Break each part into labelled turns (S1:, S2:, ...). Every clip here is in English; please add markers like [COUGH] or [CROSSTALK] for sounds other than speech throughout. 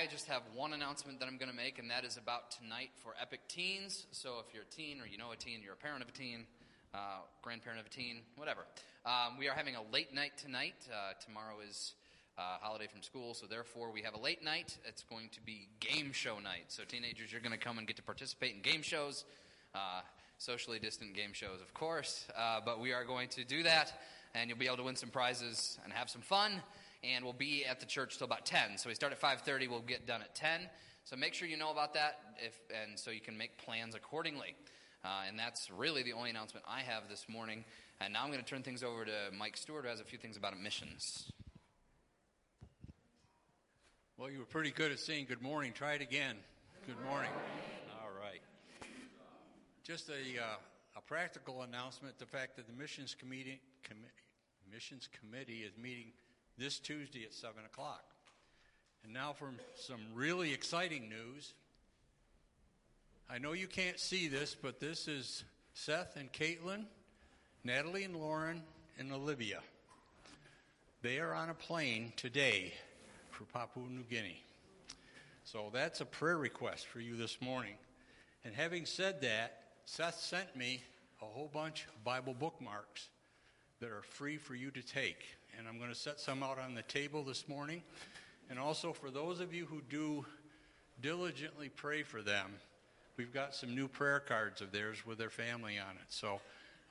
S1: I just have one announcement that I'm going to make, and that is about tonight for Epic Teens. So if you're a teen or you know a teen, you're a parent of a teen, uh, grandparent of a teen, whatever. Um, we are having a late night tonight. Uh, tomorrow is uh, holiday from school, so therefore we have a late night. It's going to be game show night. So teenagers, you're going to come and get to participate in game shows, uh, socially distant game shows, of course. Uh, but we are going to do that, and you'll be able to win some prizes and have some fun. And we'll be at the church till about 10. So we start at 5:30. We'll get done at 10. So make sure you know about that, if, and so you can make plans accordingly. Uh, and that's really the only announcement I have this morning. And now I'm going to turn things over to Mike Stewart, who has a few things about missions.
S2: Well, you were pretty good at saying good morning. Try it again. Good morning. All right. Just a, uh, a practical announcement the fact that the missions committee, com- missions committee is meeting this Tuesday at 7 o'clock. And now for some really exciting news. I know you can't see this, but this is Seth and Caitlin, Natalie and Lauren, and Olivia. They are on a plane today for Papua New Guinea. So that's a prayer request for you this morning. And having said that, Seth sent me a whole bunch of Bible bookmarks that are free for you to take. And I'm going to set some out on the table this morning. And also for those of you who do diligently pray for them, we've got some new prayer cards of theirs with their family on it. So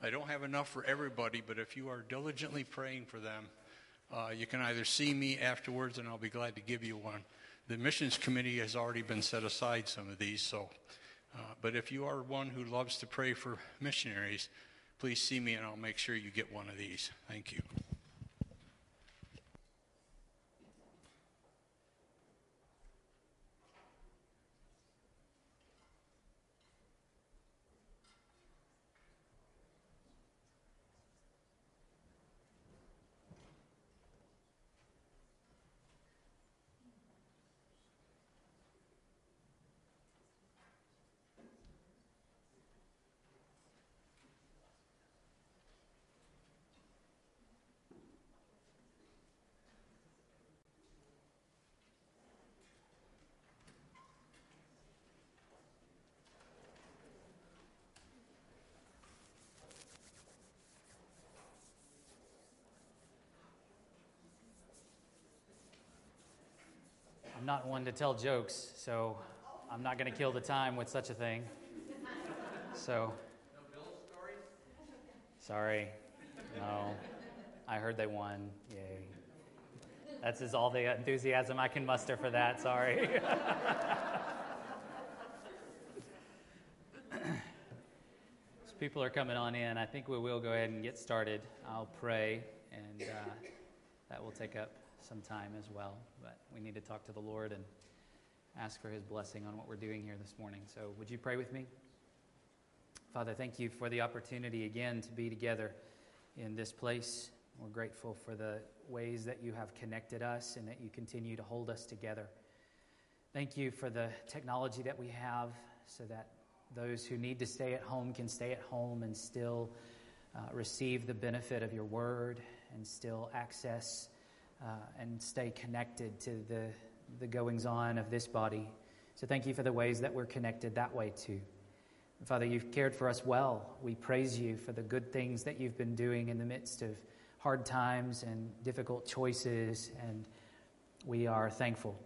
S2: I don't have enough for everybody, but if you are diligently praying for them, uh, you can either see me afterwards and I'll be glad to give you one. The missions committee has already been set aside some of these, so. Uh, but if you are one who loves to pray for missionaries, please see me and I'll make sure you get one of these. Thank you.
S3: I'm not one to tell jokes, so I'm not going to kill the time with such a thing. So. Sorry. No. I heard they won. Yay. That's is all the enthusiasm I can muster for that. Sorry. [LAUGHS] As people are coming on in, I think we will go ahead and get started. I'll pray, and uh, that will take up some time as well. But we need to talk to the Lord and ask for his blessing on what we're doing here this morning. So, would you pray with me? Father, thank you for the opportunity again to be together in this place. We're grateful for the ways that you have connected us and that you continue to hold us together. Thank you for the technology that we have so that those who need to stay at home can stay at home and still uh, receive the benefit of your word and still access uh, and stay connected to the, the goings on of this body. So thank you for the ways that we're connected that way too. Father, you've cared for us well. We praise you for the good things that you've been doing in the midst of hard times and difficult choices. And we are thankful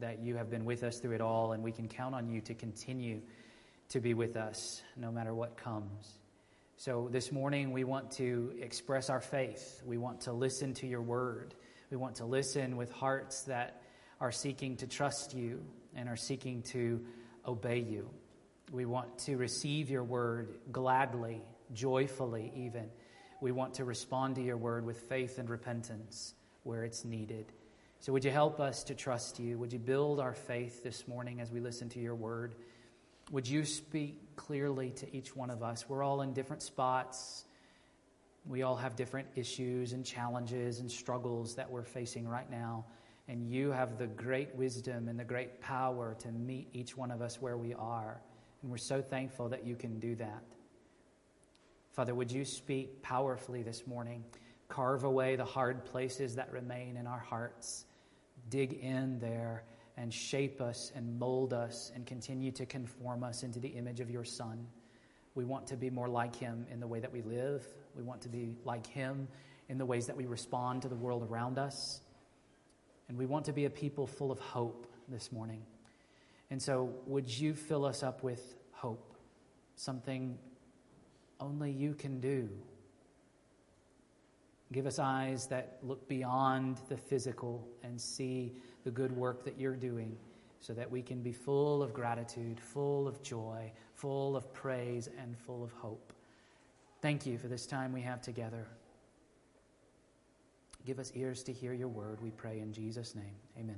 S3: that you have been with us through it all, and we can count on you to continue to be with us no matter what comes. So this morning, we want to express our faith. We want to listen to your word. We want to listen with hearts that are seeking to trust you and are seeking to obey you. We want to receive your word gladly, joyfully, even. We want to respond to your word with faith and repentance where it's needed. So, would you help us to trust you? Would you build our faith this morning as we listen to your word? Would you speak clearly to each one of us? We're all in different spots. We all have different issues and challenges and struggles that we're facing right now. And you have the great wisdom and the great power to meet each one of us where we are. And we're so thankful that you can do that. Father, would you speak powerfully this morning? Carve away the hard places that remain in our hearts. Dig in there and shape us and mold us and continue to conform us into the image of your Son. We want to be more like him in the way that we live. We want to be like him in the ways that we respond to the world around us. And we want to be a people full of hope this morning. And so, would you fill us up with hope? Something only you can do. Give us eyes that look beyond the physical and see the good work that you're doing so that we can be full of gratitude, full of joy, full of praise, and full of hope. Thank you for this time we have together. Give us ears to hear your word, we pray in Jesus' name. Amen.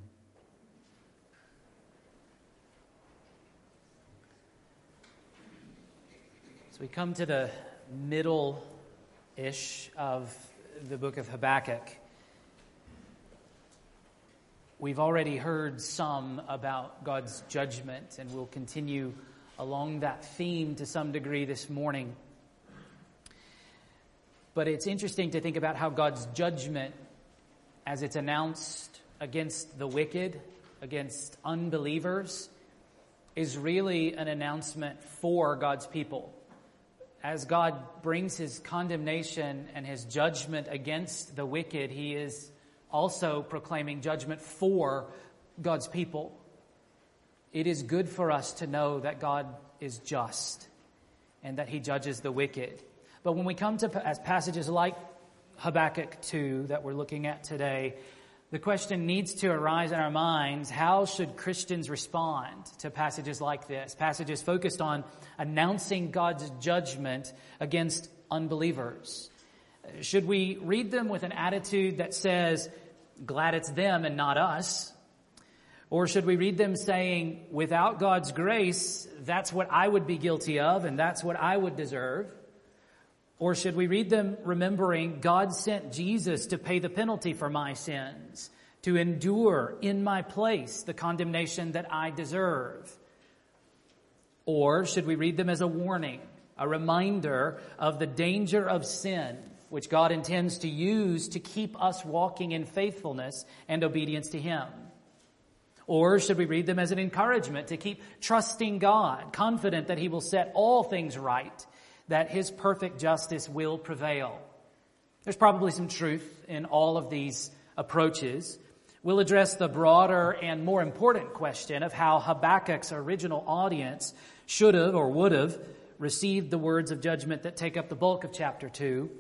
S3: So we come to the middle ish of the book of Habakkuk. We've already heard some about God's judgment, and we'll continue along that theme to some degree this morning. But it's interesting to think about how God's judgment, as it's announced against the wicked, against unbelievers, is really an announcement for God's people as God brings his condemnation and his judgment against the wicked, he is also proclaiming judgment for God's people. It is good for us to know that God is just and that he judges the wicked. But when we come to as passages like Habakkuk 2 that we're looking at today, the question needs to arise in our minds how should Christians respond to passages like this? Passages focused on announcing God's judgment against unbelievers. Should we read them with an attitude that says, glad it's them and not us? Or should we read them saying, without God's grace, that's what I would be guilty of and that's what I would deserve? Or should we read them remembering God sent Jesus to pay the penalty for my sins, to endure in my place the condemnation that I deserve? Or should we read them as a warning, a reminder of the danger of sin, which God intends to use to keep us walking in faithfulness and obedience to Him? Or should we read them as an encouragement to keep trusting God, confident that He will set all things right that his perfect justice will prevail. There's probably some truth in all of these approaches. We'll address the broader and more important question of how Habakkuk's original audience should have or would have received the words of judgment that take up the bulk of chapter 2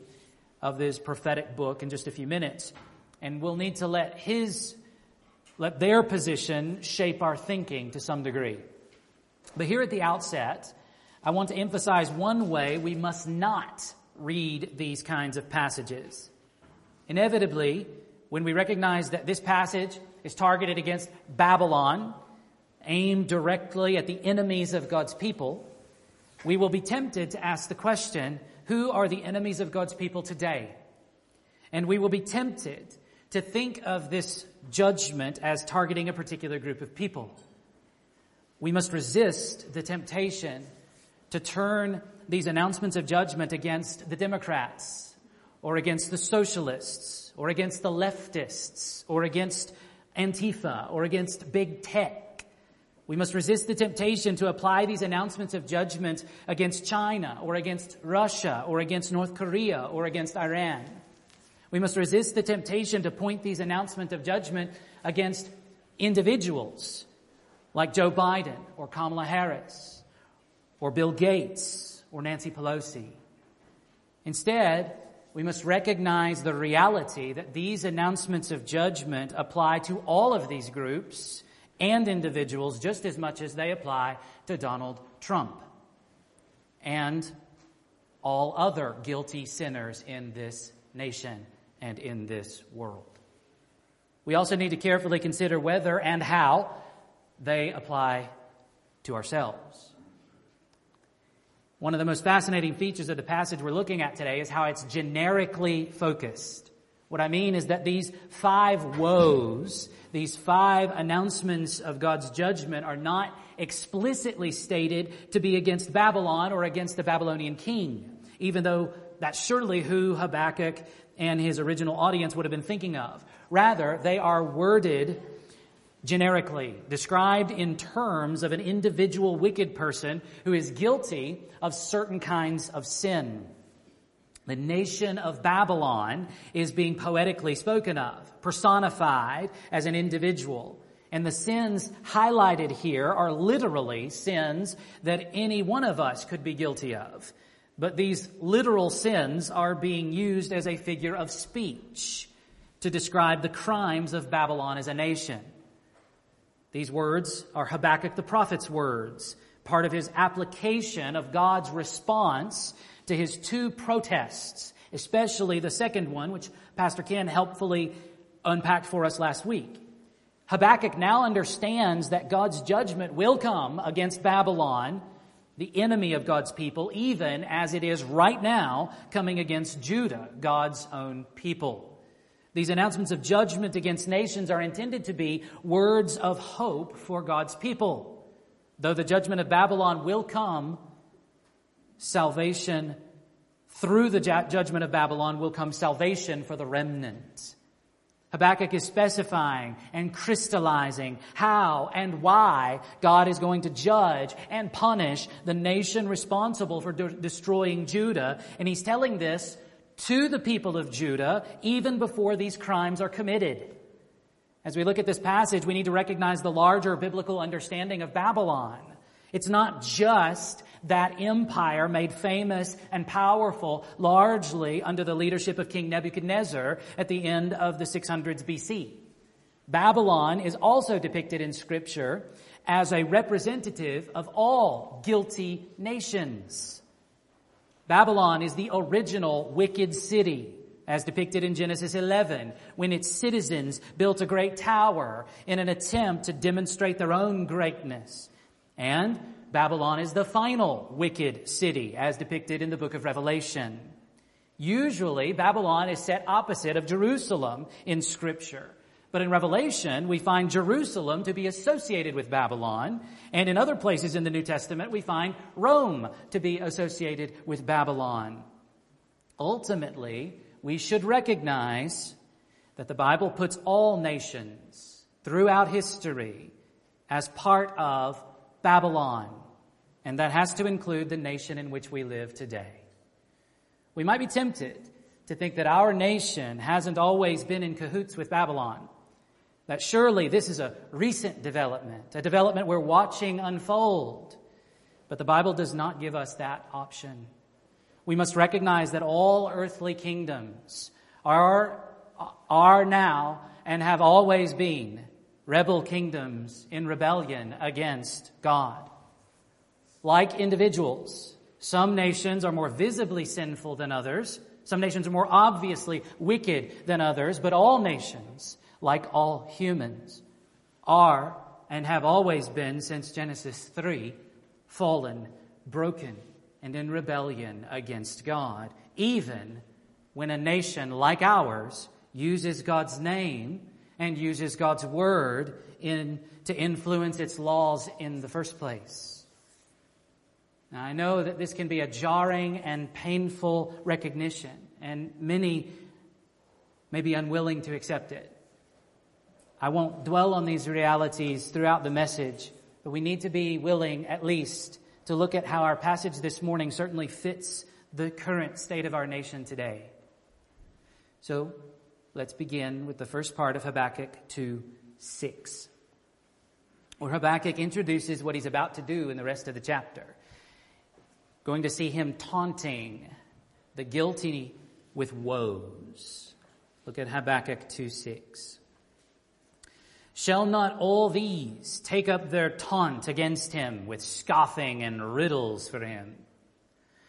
S3: of this prophetic book in just a few minutes. And we'll need to let his, let their position shape our thinking to some degree. But here at the outset, I want to emphasize one way we must not read these kinds of passages. Inevitably, when we recognize that this passage is targeted against Babylon, aimed directly at the enemies of God's people, we will be tempted to ask the question, who are the enemies of God's people today? And we will be tempted to think of this judgment as targeting a particular group of people. We must resist the temptation to turn these announcements of judgment against the Democrats or against the socialists or against the leftists or against Antifa or against big tech. We must resist the temptation to apply these announcements of judgment against China or against Russia or against North Korea or against Iran. We must resist the temptation to point these announcements of judgment against individuals like Joe Biden or Kamala Harris or Bill Gates or Nancy Pelosi. Instead, we must recognize the reality that these announcements of judgment apply to all of these groups and individuals just as much as they apply to Donald Trump and all other guilty sinners in this nation and in this world. We also need to carefully consider whether and how they apply to ourselves. One of the most fascinating features of the passage we're looking at today is how it's generically focused. What I mean is that these five woes, these five announcements of God's judgment are not explicitly stated to be against Babylon or against the Babylonian king, even though that's surely who Habakkuk and his original audience would have been thinking of. Rather, they are worded generically, described in terms of an individual wicked person who is guilty of certain kinds of sin. The nation of Babylon is being poetically spoken of, personified as an individual. And the sins highlighted here are literally sins that any one of us could be guilty of. But these literal sins are being used as a figure of speech to describe the crimes of Babylon as a nation. These words are Habakkuk the prophet's words, part of his application of God's response to his two protests, especially the second one, which Pastor Ken helpfully unpacked for us last week. Habakkuk now understands that God's judgment will come against Babylon, the enemy of God's people, even as it is right now coming against Judah, God's own people. These announcements of judgment against nations are intended to be words of hope for God's people. Though the judgment of Babylon will come, salvation through the judgment of Babylon will come salvation for the remnant. Habakkuk is specifying and crystallizing how and why God is going to judge and punish the nation responsible for de- destroying Judah. And he's telling this to the people of Judah even before these crimes are committed. As we look at this passage, we need to recognize the larger biblical understanding of Babylon. It's not just that empire made famous and powerful largely under the leadership of King Nebuchadnezzar at the end of the 600s BC. Babylon is also depicted in scripture as a representative of all guilty nations. Babylon is the original wicked city as depicted in Genesis 11, when its citizens built a great tower in an attempt to demonstrate their own greatness. And Babylon is the final wicked city, as depicted in the book of Revelation. Usually, Babylon is set opposite of Jerusalem in Scripture. But in Revelation, we find Jerusalem to be associated with Babylon, and in other places in the New Testament, we find Rome to be associated with Babylon. Ultimately, we should recognize that the Bible puts all nations throughout history as part of Babylon, and that has to include the nation in which we live today. We might be tempted to think that our nation hasn't always been in cahoots with Babylon, that surely this is a recent development, a development we're watching unfold. But the Bible does not give us that option. We must recognize that all earthly kingdoms are, are now and have always been rebel kingdoms in rebellion against God. Like individuals, some nations are more visibly sinful than others. Some nations are more obviously wicked than others, but all nations, like all humans, are and have always been since Genesis 3 fallen, broken, and in rebellion against God, even when a nation like ours uses God's name and uses God's word in, to influence its laws in the first place. Now, I know that this can be a jarring and painful recognition, and many may be unwilling to accept it. I won't dwell on these realities throughout the message, but we need to be willing, at least, to look at how our passage this morning certainly fits the current state of our nation today. So, let's begin with the first part of Habakkuk 2 6, where Habakkuk introduces what he's about to do in the rest of the chapter. Going to see him taunting the guilty with woes. Look at Habakkuk 2 6. Shall not all these take up their taunt against him with scoffing and riddles for him?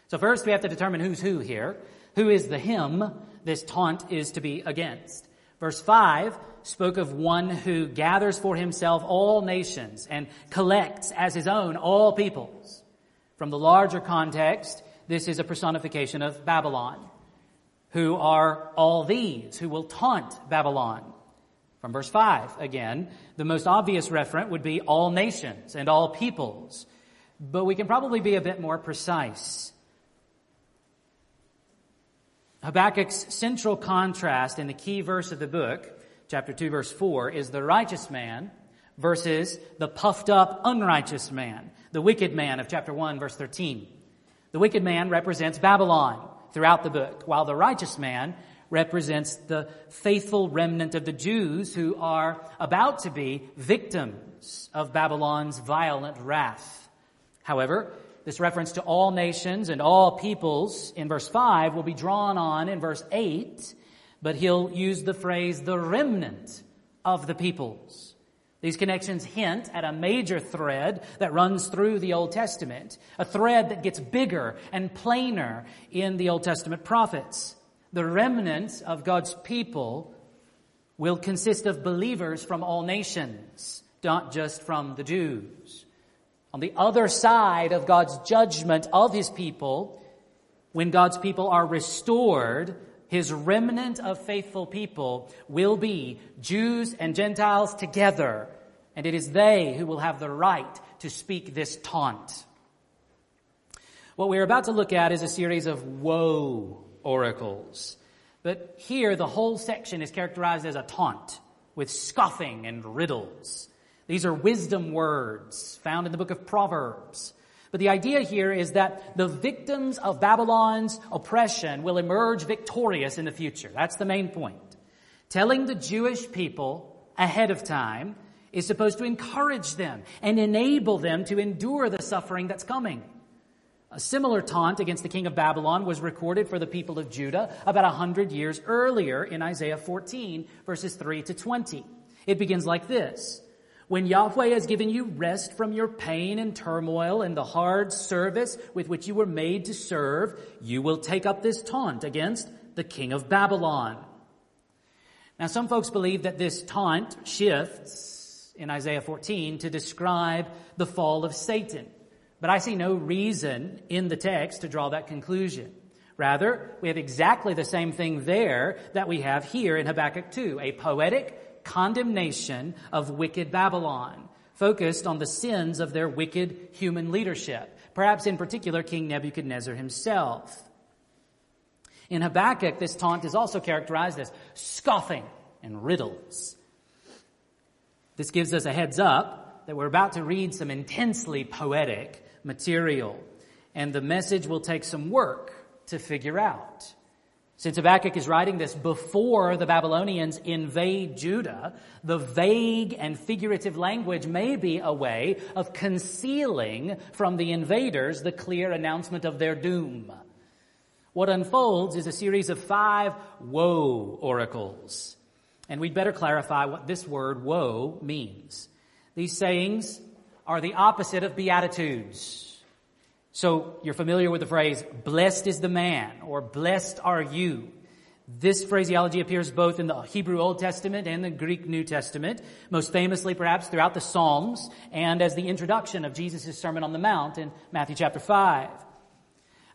S3: So first we have to determine who's who here. Who is the him this taunt is to be against. Verse 5 spoke of one who gathers for himself all nations and collects as his own all peoples. From the larger context, this is a personification of Babylon, who are all these, who will taunt Babylon. From verse 5, again, the most obvious referent would be all nations and all peoples. But we can probably be a bit more precise. Habakkuk's central contrast in the key verse of the book, chapter 2, verse 4, is the righteous man versus the puffed up, unrighteous man, the wicked man of chapter 1, verse 13. The wicked man represents Babylon throughout the book, while the righteous man represents the faithful remnant of the Jews who are about to be victims of Babylon's violent wrath. However, this reference to all nations and all peoples in verse 5 will be drawn on in verse 8, but he'll use the phrase the remnant of the peoples. These connections hint at a major thread that runs through the Old Testament, a thread that gets bigger and plainer in the Old Testament prophets. The remnant of God's people will consist of believers from all nations, not just from the Jews. On the other side of God's judgment of his people, when God's people are restored, his remnant of faithful people will be Jews and Gentiles together, and it is they who will have the right to speak this taunt. What we're about to look at is a series of woe oracles. But here, the whole section is characterized as a taunt with scoffing and riddles. These are wisdom words found in the book of Proverbs. But the idea here is that the victims of Babylon's oppression will emerge victorious in the future. That's the main point. Telling the Jewish people ahead of time is supposed to encourage them and enable them to endure the suffering that's coming. A similar taunt against the king of Babylon was recorded for the people of Judah about a hundred years earlier in Isaiah 14 verses 3 to 20. It begins like this. When Yahweh has given you rest from your pain and turmoil and the hard service with which you were made to serve, you will take up this taunt against the king of Babylon. Now some folks believe that this taunt shifts in Isaiah 14 to describe the fall of Satan. But I see no reason in the text to draw that conclusion. Rather, we have exactly the same thing there that we have here in Habakkuk 2, a poetic condemnation of wicked Babylon, focused on the sins of their wicked human leadership, perhaps in particular King Nebuchadnezzar himself. In Habakkuk, this taunt is also characterized as scoffing and riddles. This gives us a heads up that we're about to read some intensely poetic material, and the message will take some work to figure out. Since Habakkuk is writing this before the Babylonians invade Judah, the vague and figurative language may be a way of concealing from the invaders the clear announcement of their doom. What unfolds is a series of five woe oracles. And we'd better clarify what this word woe means. These sayings are the opposite of beatitudes. So you're familiar with the phrase, blessed is the man, or blessed are you. This phraseology appears both in the Hebrew Old Testament and the Greek New Testament, most famously perhaps throughout the Psalms and as the introduction of Jesus' Sermon on the Mount in Matthew chapter 5.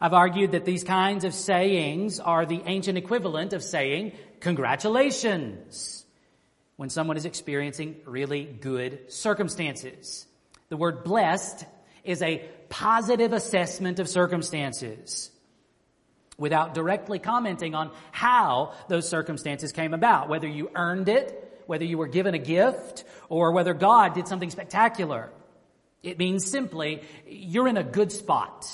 S3: I've argued that these kinds of sayings are the ancient equivalent of saying, congratulations, when someone is experiencing really good circumstances. The word blessed is a positive assessment of circumstances without directly commenting on how those circumstances came about, whether you earned it, whether you were given a gift, or whether God did something spectacular. It means simply, you're in a good spot.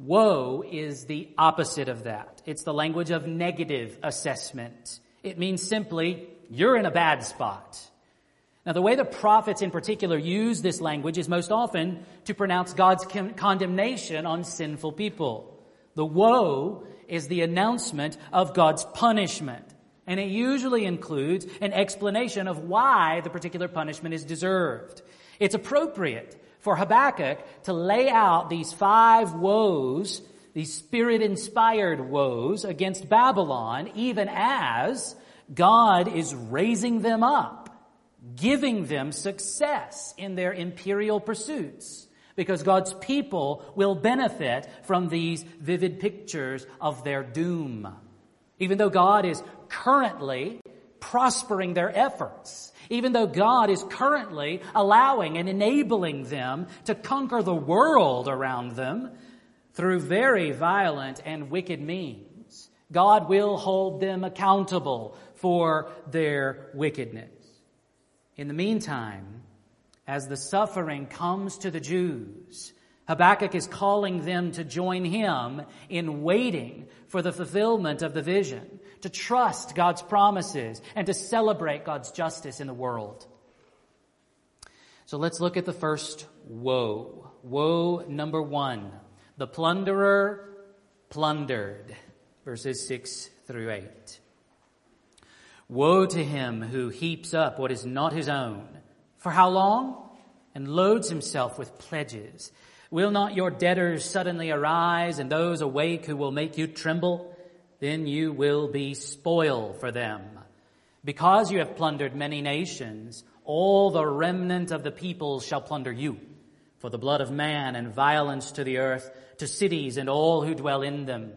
S3: Woe is the opposite of that. It's the language of negative assessment. It means simply, you're in a bad spot. Now, the way the prophets in particular use this language is most often to pronounce God's con- condemnation on sinful people. The woe is the announcement of God's punishment. And it usually includes an explanation of why the particular punishment is deserved. It's appropriate for Habakkuk to lay out these five woes, these spirit inspired woes against Babylon, even as God is raising them up giving them success in their imperial pursuits because God's people will benefit from these vivid pictures of their doom. Even though God is currently prospering their efforts, even though God is currently allowing and enabling them to conquer the world around them through very violent and wicked means, God will hold them accountable for their wickedness. In the meantime, as the suffering comes to the Jews, Habakkuk is calling them to join him in waiting for the fulfillment of the vision, to trust God's promises, and to celebrate God's justice in the world. So let's look at the first woe. Woe number one. The plunderer plundered. Verses 6 through 8. Woe to him who heaps up what is not his own. For how long? And loads himself with pledges. Will not your debtors suddenly arise and those awake who will make you tremble? Then you will be spoil for them. Because you have plundered many nations, all the remnant of the peoples shall plunder you. For the blood of man and violence to the earth, to cities and all who dwell in them.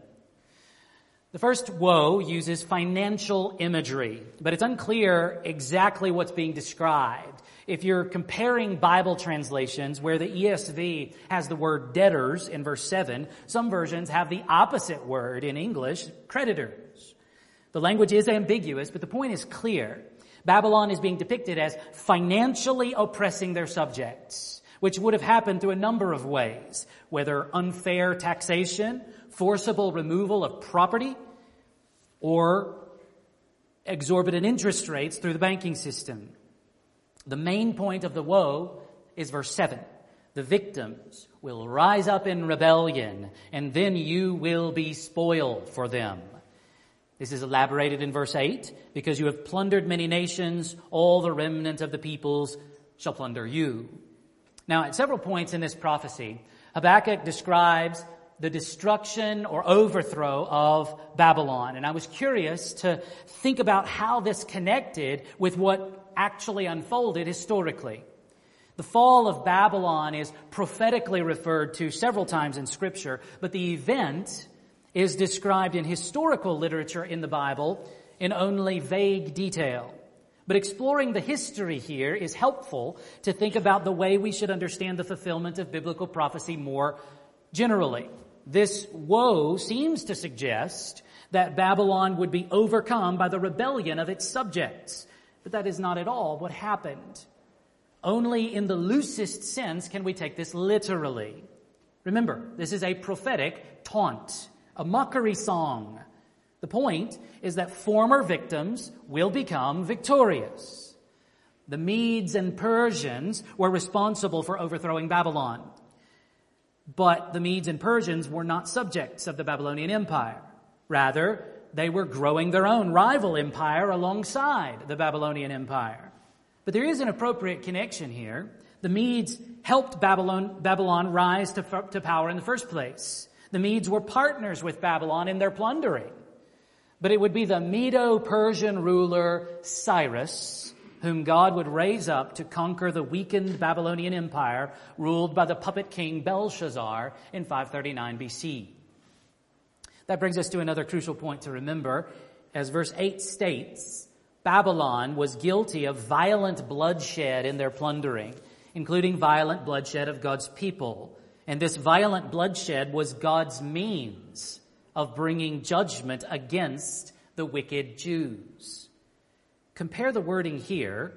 S3: The first woe uses financial imagery, but it's unclear exactly what's being described. If you're comparing Bible translations where the ESV has the word debtors in verse 7, some versions have the opposite word in English, creditors. The language is ambiguous, but the point is clear. Babylon is being depicted as financially oppressing their subjects, which would have happened through a number of ways, whether unfair taxation, forcible removal of property, or exorbitant interest rates through the banking system. The main point of the woe is verse 7. The victims will rise up in rebellion, and then you will be spoiled for them. This is elaborated in verse 8, because you have plundered many nations, all the remnant of the peoples shall plunder you. Now, at several points in this prophecy, Habakkuk describes the destruction or overthrow of Babylon. And I was curious to think about how this connected with what actually unfolded historically. The fall of Babylon is prophetically referred to several times in scripture, but the event is described in historical literature in the Bible in only vague detail. But exploring the history here is helpful to think about the way we should understand the fulfillment of biblical prophecy more generally. This woe seems to suggest that Babylon would be overcome by the rebellion of its subjects. But that is not at all what happened. Only in the loosest sense can we take this literally. Remember, this is a prophetic taunt, a mockery song. The point is that former victims will become victorious. The Medes and Persians were responsible for overthrowing Babylon. But the Medes and Persians were not subjects of the Babylonian Empire. Rather, they were growing their own rival empire alongside the Babylonian Empire. But there is an appropriate connection here. The Medes helped Babylon, Babylon rise to, to power in the first place. The Medes were partners with Babylon in their plundering. But it would be the Medo-Persian ruler Cyrus whom God would raise up to conquer the weakened Babylonian Empire ruled by the puppet king Belshazzar in 539 BC. That brings us to another crucial point to remember. As verse 8 states, Babylon was guilty of violent bloodshed in their plundering, including violent bloodshed of God's people. And this violent bloodshed was God's means of bringing judgment against the wicked Jews. Compare the wording here,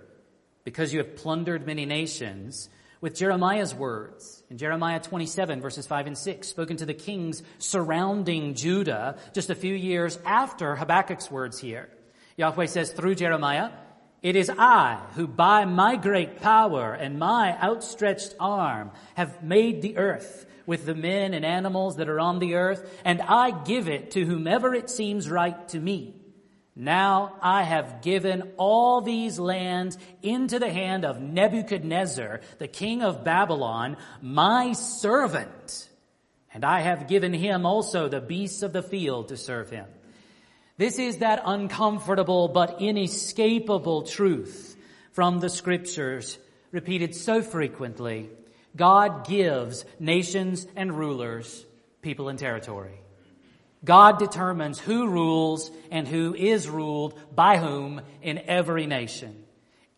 S3: because you have plundered many nations, with Jeremiah's words in Jeremiah 27 verses 5 and 6, spoken to the kings surrounding Judah just a few years after Habakkuk's words here. Yahweh says through Jeremiah, it is I who by my great power and my outstretched arm have made the earth with the men and animals that are on the earth, and I give it to whomever it seems right to me. Now I have given all these lands into the hand of Nebuchadnezzar, the king of Babylon, my servant, and I have given him also the beasts of the field to serve him. This is that uncomfortable but inescapable truth from the scriptures repeated so frequently. God gives nations and rulers people and territory. God determines who rules and who is ruled by whom in every nation.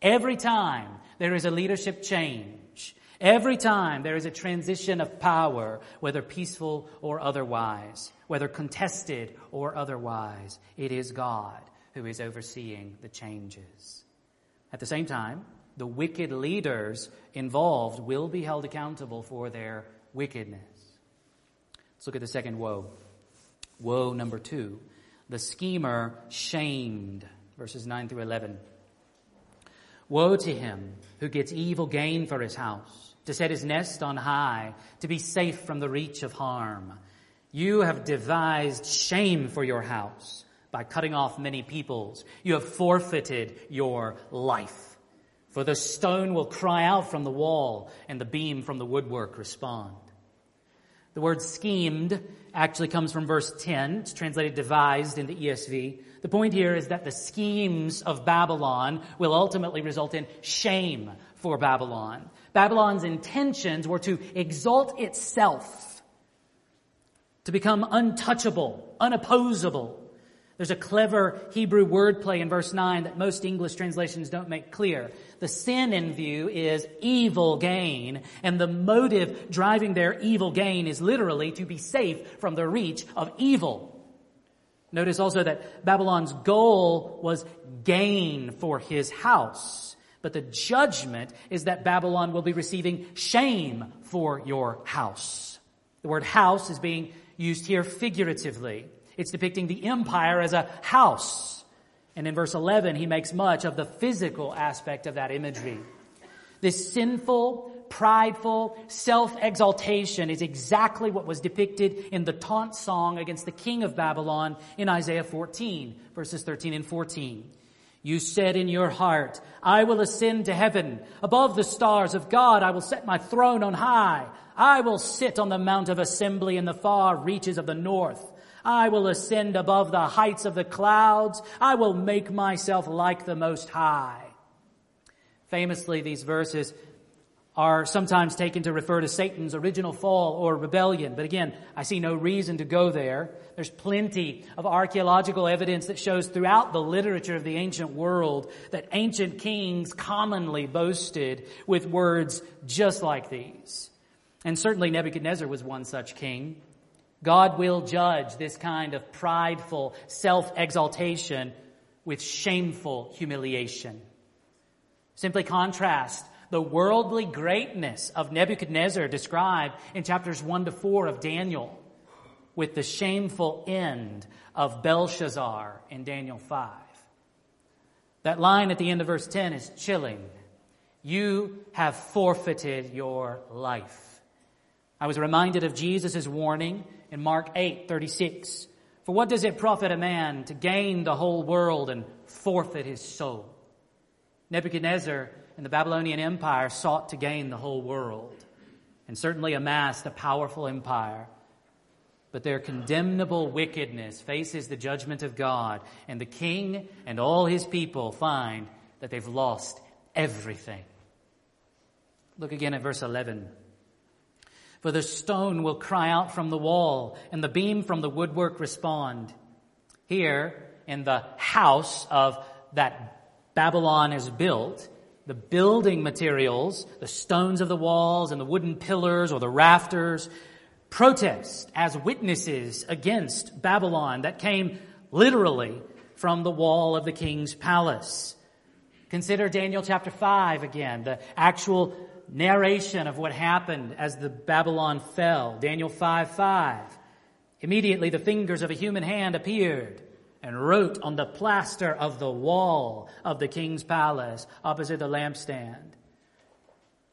S3: Every time there is a leadership change, every time there is a transition of power, whether peaceful or otherwise, whether contested or otherwise, it is God who is overseeing the changes. At the same time, the wicked leaders involved will be held accountable for their wickedness. Let's look at the second woe. Woe number two. The schemer shamed. Verses 9 through 11. Woe to him who gets evil gain for his house, to set his nest on high, to be safe from the reach of harm. You have devised shame for your house by cutting off many peoples. You have forfeited your life. For the stone will cry out from the wall and the beam from the woodwork respond. The word schemed actually comes from verse 10. It's translated devised into ESV. The point here is that the schemes of Babylon will ultimately result in shame for Babylon. Babylon's intentions were to exalt itself, to become untouchable, unopposable, there's a clever Hebrew wordplay in verse 9 that most English translations don't make clear. The sin in view is evil gain, and the motive driving their evil gain is literally to be safe from the reach of evil. Notice also that Babylon's goal was gain for his house. But the judgment is that Babylon will be receiving shame for your house. The word house is being used here figuratively. It's depicting the empire as a house. And in verse 11, he makes much of the physical aspect of that imagery. This sinful, prideful self-exaltation is exactly what was depicted in the taunt song against the king of Babylon in Isaiah 14, verses 13 and 14. You said in your heart, I will ascend to heaven. Above the stars of God, I will set my throne on high. I will sit on the mount of assembly in the far reaches of the north. I will ascend above the heights of the clouds. I will make myself like the Most High. Famously, these verses are sometimes taken to refer to Satan's original fall or rebellion. But again, I see no reason to go there. There's plenty of archaeological evidence that shows throughout the literature of the ancient world that ancient kings commonly boasted with words just like these. And certainly Nebuchadnezzar was one such king. God will judge this kind of prideful self-exaltation with shameful humiliation. Simply contrast the worldly greatness of Nebuchadnezzar described in chapters 1 to 4 of Daniel with the shameful end of Belshazzar in Daniel 5. That line at the end of verse 10 is chilling. You have forfeited your life. I was reminded of Jesus' warning in Mark 8, 36. For what does it profit a man to gain the whole world and forfeit his soul? Nebuchadnezzar and the Babylonian Empire sought to gain the whole world and certainly amassed a powerful empire. But their condemnable wickedness faces the judgment of God, and the king and all his people find that they've lost everything. Look again at verse 11. For the stone will cry out from the wall, and the beam from the woodwork respond. Here, in the house of that Babylon is built, the building materials, the stones of the walls and the wooden pillars or the rafters, protest as witnesses against Babylon that came literally from the wall of the king's palace. Consider Daniel chapter 5 again, the actual narration of what happened as the Babylon fell. Daniel 5 5. Immediately the fingers of a human hand appeared and wrote on the plaster of the wall of the king's palace opposite the lampstand.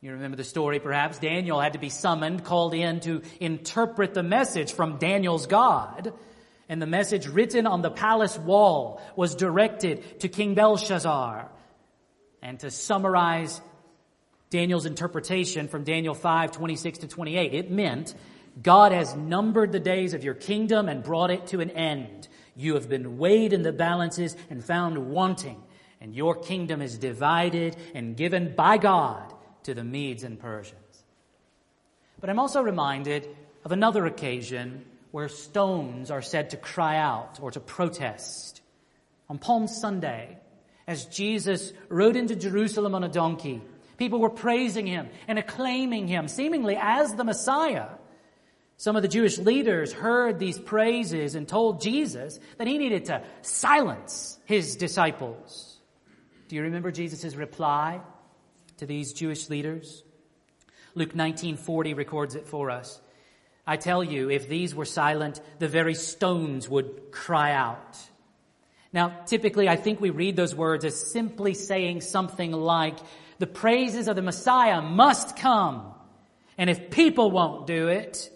S3: You remember the story perhaps? Daniel had to be summoned, called in to interpret the message from Daniel's God. And the message written on the palace wall was directed to King Belshazzar. And to summarize Daniel's interpretation from Daniel 5, 26 to 28. It meant, God has numbered the days of your kingdom and brought it to an end. You have been weighed in the balances and found wanting, and your kingdom is divided and given by God to the Medes and Persians. But I'm also reminded of another occasion where stones are said to cry out or to protest. On Palm Sunday, as Jesus rode into Jerusalem on a donkey, People were praising him and acclaiming him, seemingly as the Messiah. Some of the Jewish leaders heard these praises and told Jesus that he needed to silence his disciples. Do you remember Jesus' reply? to these Jewish leaders? Luke 19:40 records it for us. I tell you, if these were silent, the very stones would cry out. Now, typically, I think we read those words as simply saying something like, the praises of the Messiah must come. And if people won't do it,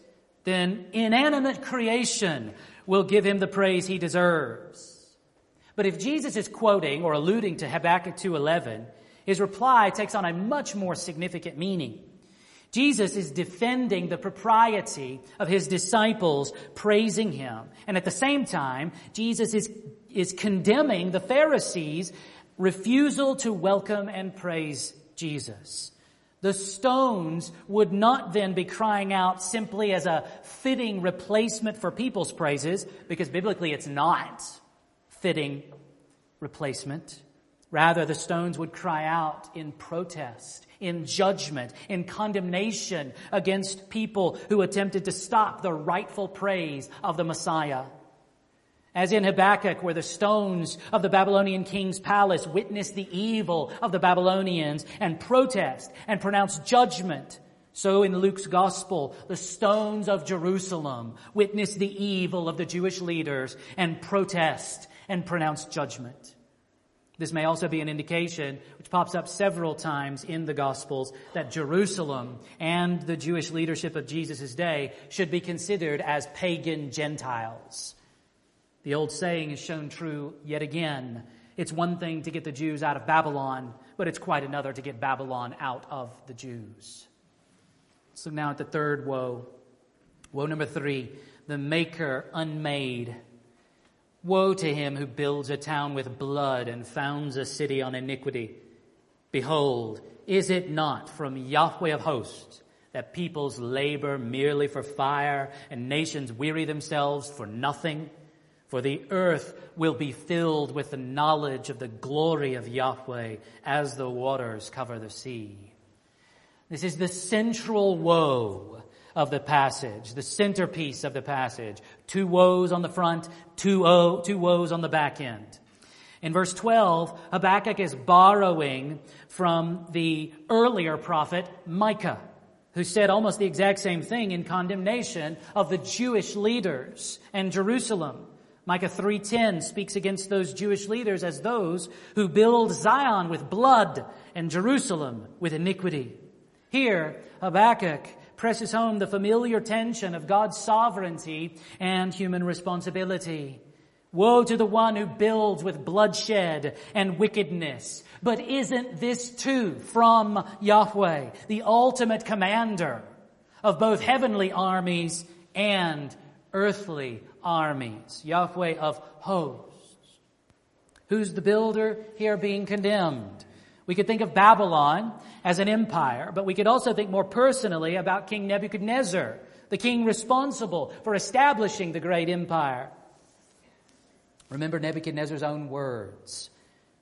S3: then inanimate creation will give him the praise he deserves. But if Jesus is quoting or alluding to Habakkuk 2:11, his reply takes on a much more significant meaning. Jesus is defending the propriety of his disciples praising him. And at the same time, Jesus is, is condemning the Pharisees' refusal to welcome and praise Jesus. The stones would not then be crying out simply as a fitting replacement for people's praises, because biblically it's not fitting replacement. Rather, the stones would cry out in protest, in judgment, in condemnation against people who attempted to stop the rightful praise of the Messiah. As in Habakkuk, where the stones of the Babylonian king's palace witness the evil of the Babylonians and protest and pronounce judgment. So in Luke's gospel, the stones of Jerusalem witness the evil of the Jewish leaders and protest and pronounce judgment. This may also be an indication, which pops up several times in the Gospels, that Jerusalem and the Jewish leadership of Jesus' day should be considered as pagan Gentiles. The old saying is shown true yet again. It's one thing to get the Jews out of Babylon, but it's quite another to get Babylon out of the Jews. Look now at the third woe. Woe number three the maker unmade. Woe to him who builds a town with blood and founds a city on iniquity. Behold, is it not from Yahweh of hosts that peoples labor merely for fire and nations weary themselves for nothing? For the earth will be filled with the knowledge of the glory of Yahweh as the waters cover the sea. This is the central woe of the passage, the centerpiece of the passage. Two woes on the front, two, o, two woes on the back end. In verse 12, Habakkuk is borrowing from the earlier prophet Micah, who said almost the exact same thing in condemnation of the Jewish leaders and Jerusalem. Micah 3:10 speaks against those Jewish leaders as those who build Zion with blood and Jerusalem with iniquity. Here, Habakkuk presses home the familiar tension of God's sovereignty and human responsibility. Woe to the one who builds with bloodshed and wickedness. But isn't this too from Yahweh, the ultimate commander of both heavenly armies and earthly armies? Yahweh of hosts. Who's the builder here being condemned? We could think of Babylon as an empire, but we could also think more personally about King Nebuchadnezzar, the king responsible for establishing the great empire. Remember Nebuchadnezzar's own words,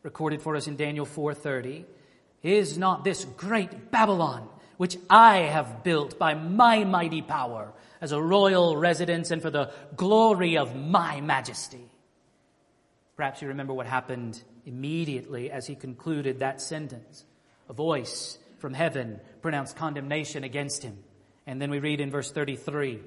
S3: recorded for us in Daniel 4:30. Is not this great Babylon, which I have built by my mighty power as a royal residence and for the glory of my majesty? Perhaps you remember what happened immediately as he concluded that sentence. A voice from heaven pronounced condemnation against him. And then we read in verse 33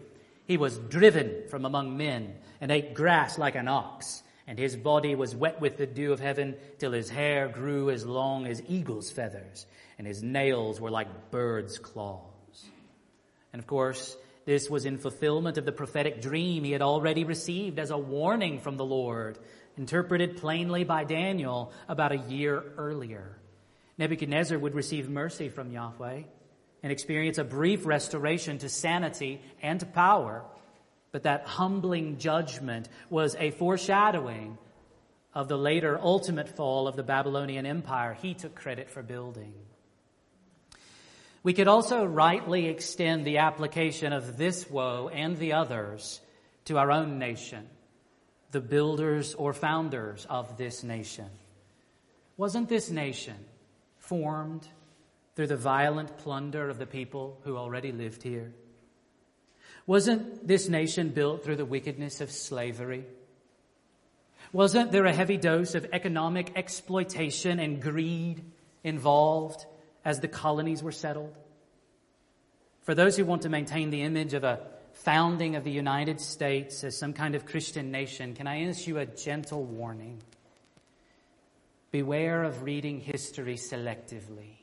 S3: He was driven from among men and ate grass like an ox, and his body was wet with the dew of heaven till his hair grew as long as eagle's feathers, and his nails were like bird's claws. And of course, this was in fulfillment of the prophetic dream he had already received as a warning from the Lord interpreted plainly by Daniel about a year earlier. Nebuchadnezzar would receive mercy from Yahweh and experience a brief restoration to sanity and to power, but that humbling judgment was a foreshadowing of the later ultimate fall of the Babylonian Empire he took credit for building. We could also rightly extend the application of this woe and the others to our own nation the builders or founders of this nation. Wasn't this nation formed through the violent plunder of the people who already lived here? Wasn't this nation built through the wickedness of slavery? Wasn't there a heavy dose of economic exploitation and greed involved as the colonies were settled. For those who want to maintain the image of a founding of the United States as some kind of Christian nation, can I issue a gentle warning? Beware of reading history selectively,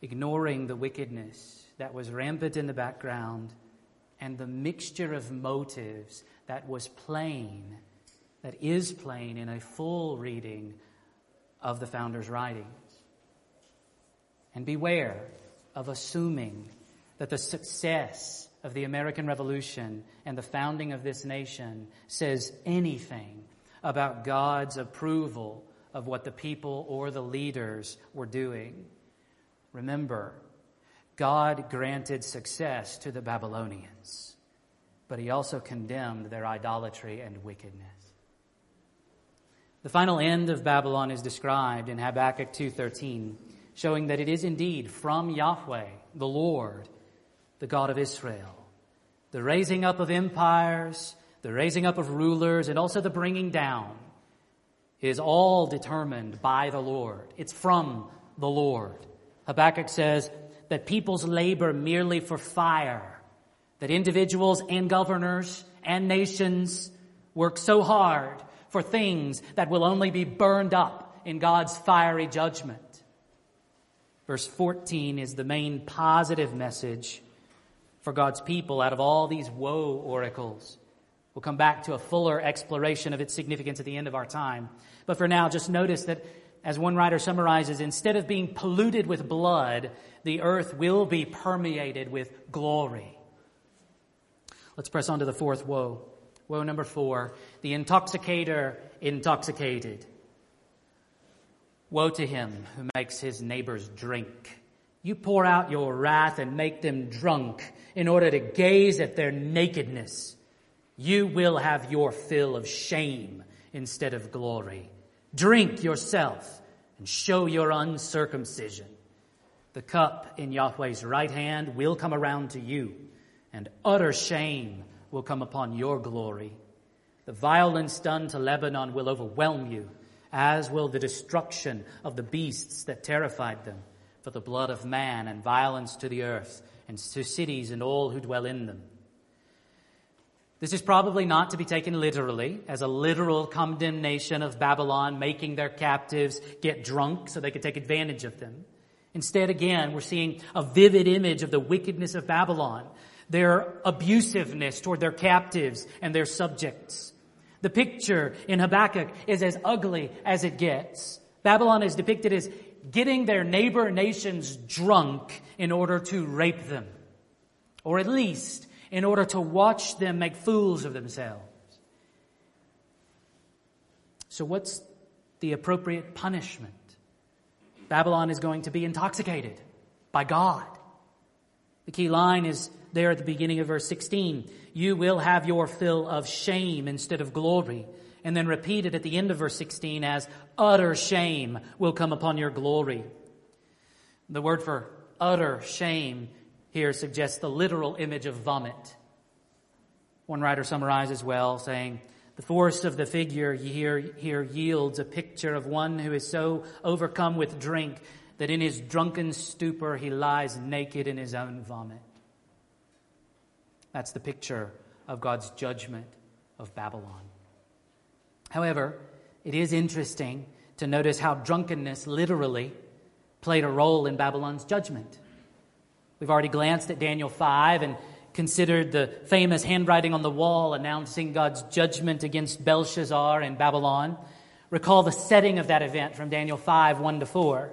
S3: ignoring the wickedness that was rampant in the background and the mixture of motives that was plain, that is plain in a full reading of the founder's writings. And beware of assuming that the success of the American Revolution and the founding of this nation says anything about God's approval of what the people or the leaders were doing. Remember, God granted success to the Babylonians, but he also condemned their idolatry and wickedness. The final end of Babylon is described in Habakkuk 2:13, showing that it is indeed from Yahweh, the Lord, the God of Israel. The raising up of empires, the raising up of rulers, and also the bringing down is all determined by the Lord. It's from the Lord. Habakkuk says that peoples labor merely for fire, that individuals and governors and nations work so hard for things that will only be burned up in God's fiery judgment. Verse 14 is the main positive message for God's people out of all these woe oracles. We'll come back to a fuller exploration of its significance at the end of our time. But for now, just notice that, as one writer summarizes, instead of being polluted with blood, the earth will be permeated with glory. Let's press on to the fourth woe. Woe number four the intoxicator intoxicated. Woe to him who makes his neighbors drink. You pour out your wrath and make them drunk in order to gaze at their nakedness. You will have your fill of shame instead of glory. Drink yourself and show your uncircumcision. The cup in Yahweh's right hand will come around to you, and utter shame will come upon your glory. The violence done to Lebanon will overwhelm you, as will the destruction of the beasts that terrified them, for the blood of man and violence to the earth, and to cities and all who dwell in them. This is probably not to be taken literally as a literal condemnation of Babylon making their captives get drunk so they could take advantage of them. Instead, again, we're seeing a vivid image of the wickedness of Babylon, their abusiveness toward their captives and their subjects. The picture in Habakkuk is as ugly as it gets. Babylon is depicted as getting their neighbor nations drunk in order to rape them. Or at least in order to watch them make fools of themselves. So, what's the appropriate punishment? Babylon is going to be intoxicated by God. The key line is there at the beginning of verse 16. You will have your fill of shame instead of glory. And then repeated at the end of verse 16 as utter shame will come upon your glory. The word for utter shame here suggests the literal image of vomit. One writer summarizes well, saying, The force of the figure here, here yields a picture of one who is so overcome with drink that in his drunken stupor he lies naked in his own vomit. That's the picture of God's judgment of Babylon. However, it is interesting to notice how drunkenness literally played a role in Babylon's judgment. We've already glanced at Daniel 5 and considered the famous handwriting on the wall announcing God's judgment against Belshazzar in Babylon. Recall the setting of that event from Daniel 5 1 to 4.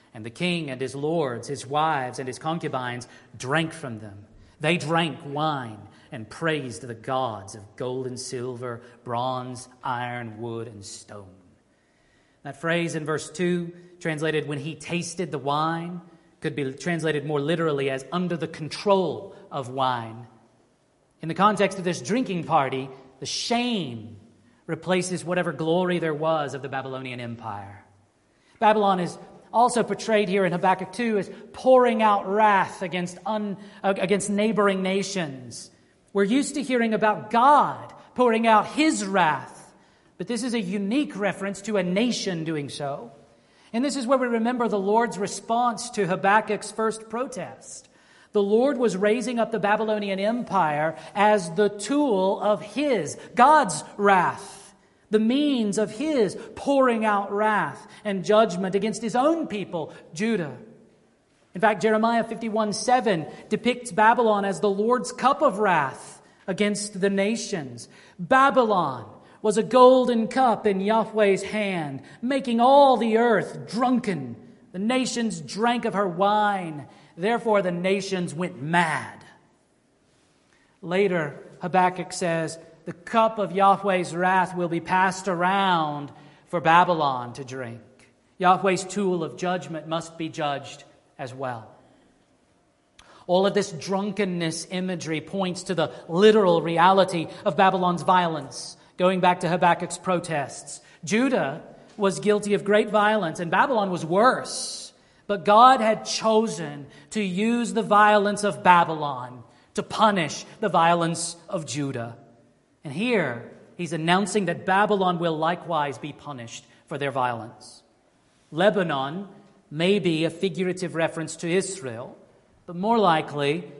S3: And the king and his lords, his wives and his concubines drank from them. They drank wine and praised the gods of gold and silver, bronze, iron, wood, and stone. That phrase in verse 2, translated, when he tasted the wine, could be translated more literally as under the control of wine. In the context of this drinking party, the shame replaces whatever glory there was of the Babylonian Empire. Babylon is also portrayed here in Habakkuk 2 as pouring out wrath against, un, uh, against neighboring nations. We're used to hearing about God pouring out his wrath, but this is a unique reference to a nation doing so. And this is where we remember the Lord's response to Habakkuk's first protest. The Lord was raising up the Babylonian Empire as the tool of His, God's wrath, the means of His pouring out wrath and judgment against His own people, Judah. In fact, Jeremiah 51 7 depicts Babylon as the Lord's cup of wrath against the nations. Babylon was a golden cup in Yahweh's hand, making all the earth drunken. The nations drank of her wine Therefore, the nations went mad. Later, Habakkuk says, The cup of Yahweh's wrath will be passed around for Babylon to drink. Yahweh's tool of judgment must be judged as well. All of this drunkenness imagery points to the literal reality of Babylon's violence, going back to Habakkuk's protests. Judah was guilty of great violence, and Babylon was worse. But God had chosen to use the violence of Babylon to punish the violence of Judah. And here, he's announcing that Babylon will likewise be punished for their violence. Lebanon may be a figurative reference to Israel, but more likely,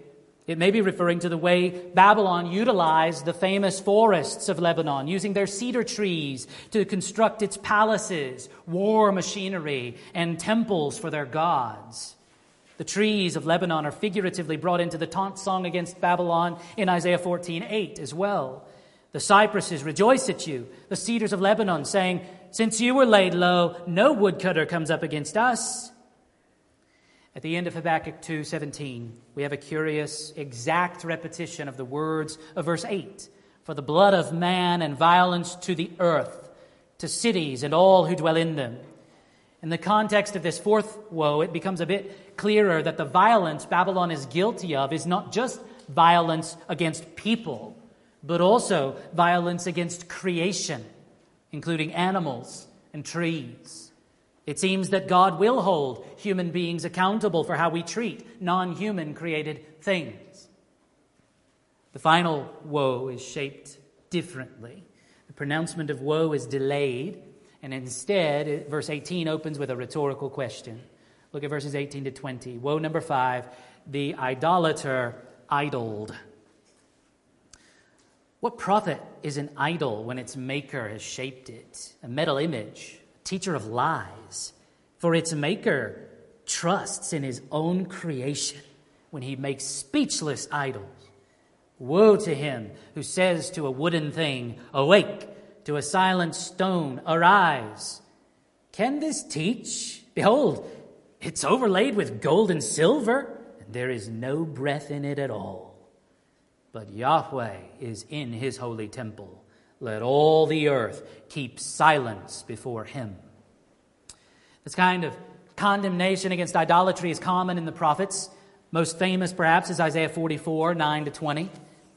S3: it may be referring to the way Babylon utilized the famous forests of Lebanon, using their cedar trees to construct its palaces, war machinery, and temples for their gods. The trees of Lebanon are figuratively brought into the taunt song against Babylon in Isaiah 14:8 as well. The cypresses rejoice at you, the cedars of Lebanon, saying, Since you were laid low, no woodcutter comes up against us. At the end of Habakkuk 2:17, we have a curious exact repetition of the words of verse 8. For the blood of man and violence to the earth, to cities and all who dwell in them. In the context of this fourth woe, it becomes a bit clearer that the violence Babylon is guilty of is not just violence against people, but also violence against creation, including animals and trees. It seems that God will hold human beings accountable for how we treat non human created things. The final woe is shaped differently. The pronouncement of woe is delayed, and instead, verse 18 opens with a rhetorical question. Look at verses 18 to 20. Woe number five the idolater idled. What profit is an idol when its maker has shaped it? A metal image a teacher of lies, for its maker trusts in his own creation when he makes speechless idols. Woe to him who says to a wooden thing, Awake, to a silent stone, Arise. Can this teach? Behold, it's overlaid with gold and silver, and there is no breath in it at all. But Yahweh is in his holy temple. Let all the earth keep silence before him. This kind of condemnation against idolatry is common in the prophets. Most famous, perhaps, is Isaiah 44 9 to 20.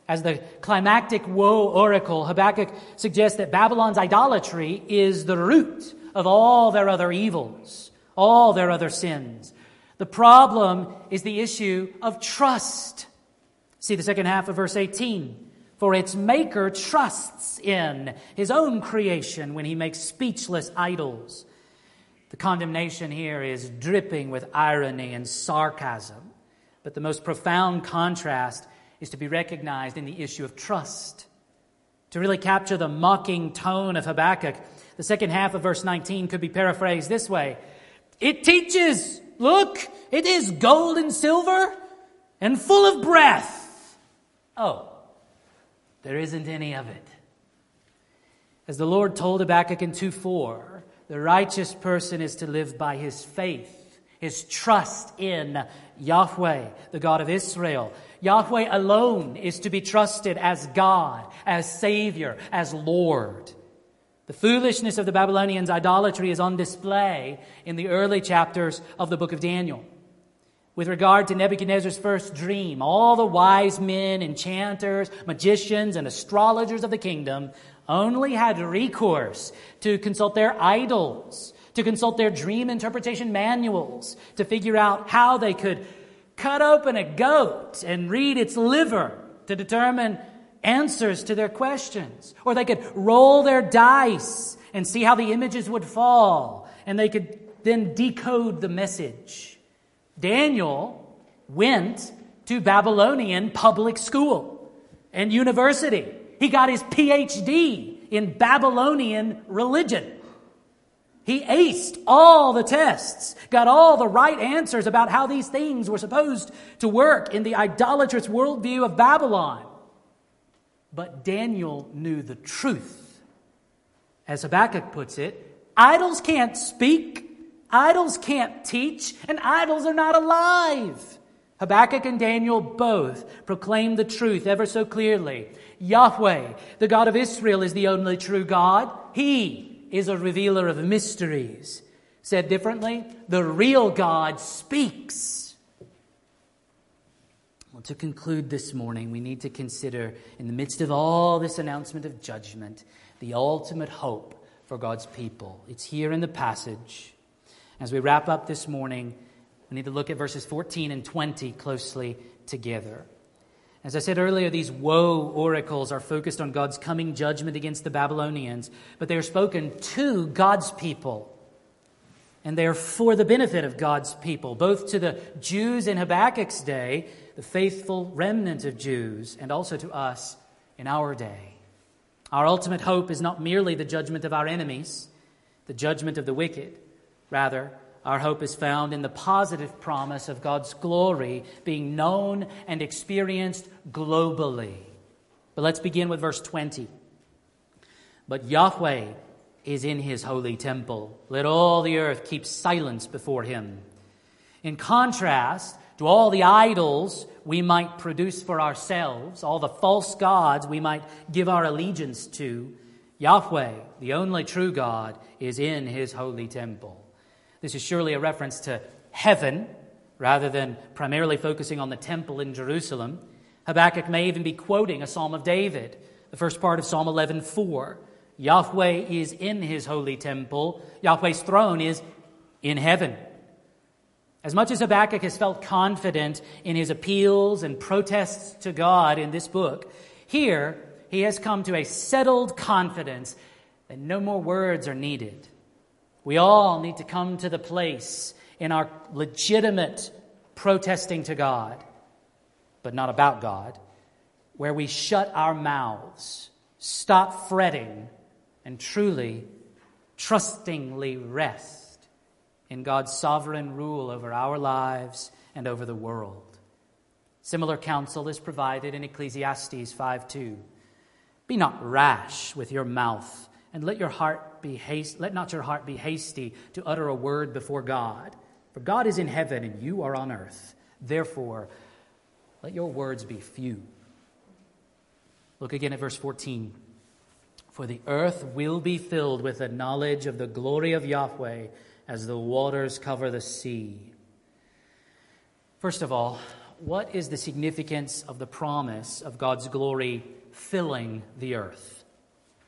S3: As the climactic woe oracle, Habakkuk suggests that Babylon's idolatry is the root of all their other evils, all their other sins. The problem is the issue of trust. See the second half of verse 18 for its maker trusts in his own creation when he makes speechless idols. The condemnation here is dripping with irony and sarcasm, but the most profound contrast is to be recognized in the issue of trust. To really capture the mocking tone of Habakkuk, the second half of verse 19 could be paraphrased this way It teaches, look, it is gold and silver and full of breath. Oh, there isn't any of it. As the Lord told Habakkuk in 2 4, the righteous person is to live by his faith, his trust in Yahweh, the God of Israel. Yahweh alone is to be trusted as God, as Savior, as Lord. The foolishness of the Babylonians' idolatry is on display in the early chapters of the book of Daniel. With regard to Nebuchadnezzar's first dream. All the wise men, enchanters, magicians, and astrologers of the kingdom only had recourse to consult their idols, to consult their dream interpretation manuals, to figure out how they could cut open a goat and read its liver to determine answers to their questions. Or they could roll their dice and see how the images would fall, and they could then decode the message. Daniel went to Babylonian public school and university. He got his PhD in Babylonian religion. He aced all the tests, got all the right answers about how these things were supposed to work in the idolatrous worldview of Babylon. But Daniel knew the truth. As Habakkuk puts it, idols can't speak, idols can't teach, and idols are not alive. Habakkuk and Daniel both proclaim the truth ever so clearly. Yahweh, the God of Israel, is the only true God. He is a revealer of mysteries. Said differently, the real God speaks. Well, to conclude this morning, we need to consider, in the midst of all this announcement of judgment, the ultimate hope for God's people. It's here in the passage. As we wrap up this morning, we need to look at verses 14 and 20 closely together. As I said earlier, these woe oracles are focused on God's coming judgment against the Babylonians, but they are spoken to God's people. And they are for the benefit of God's people, both to the Jews in Habakkuk's day, the faithful remnant of Jews, and also to us in our day. Our ultimate hope is not merely the judgment of our enemies, the judgment of the wicked. Rather, our hope is found in the positive promise of God's glory being known and experienced globally. But let's begin with verse 20. But Yahweh is in his holy temple. Let all the earth keep silence before him. In contrast to all the idols we might produce for ourselves, all the false gods we might give our allegiance to, Yahweh, the only true God, is in his holy temple. This is surely a reference to heaven rather than primarily focusing on the temple in Jerusalem. Habakkuk may even be quoting a Psalm of David, the first part of Psalm 11:4. Yahweh is in his holy temple. Yahweh's throne is in heaven. As much as Habakkuk has felt confident in his appeals and protests to God in this book, here he has come to a settled confidence that no more words are needed. We all need to come to the place in our legitimate protesting to God, but not about God, where we shut our mouths, stop fretting, and truly, trustingly rest in God's sovereign rule over our lives and over the world. Similar counsel is provided in Ecclesiastes 5 2. Be not rash with your mouth and let your heart be haste, let not your heart be hasty to utter a word before God. For God is in heaven and you are on earth. Therefore, let your words be few. Look again at verse 14. For the earth will be filled with the knowledge of the glory of Yahweh as the waters cover the sea. First of all, what is the significance of the promise of God's glory filling the earth?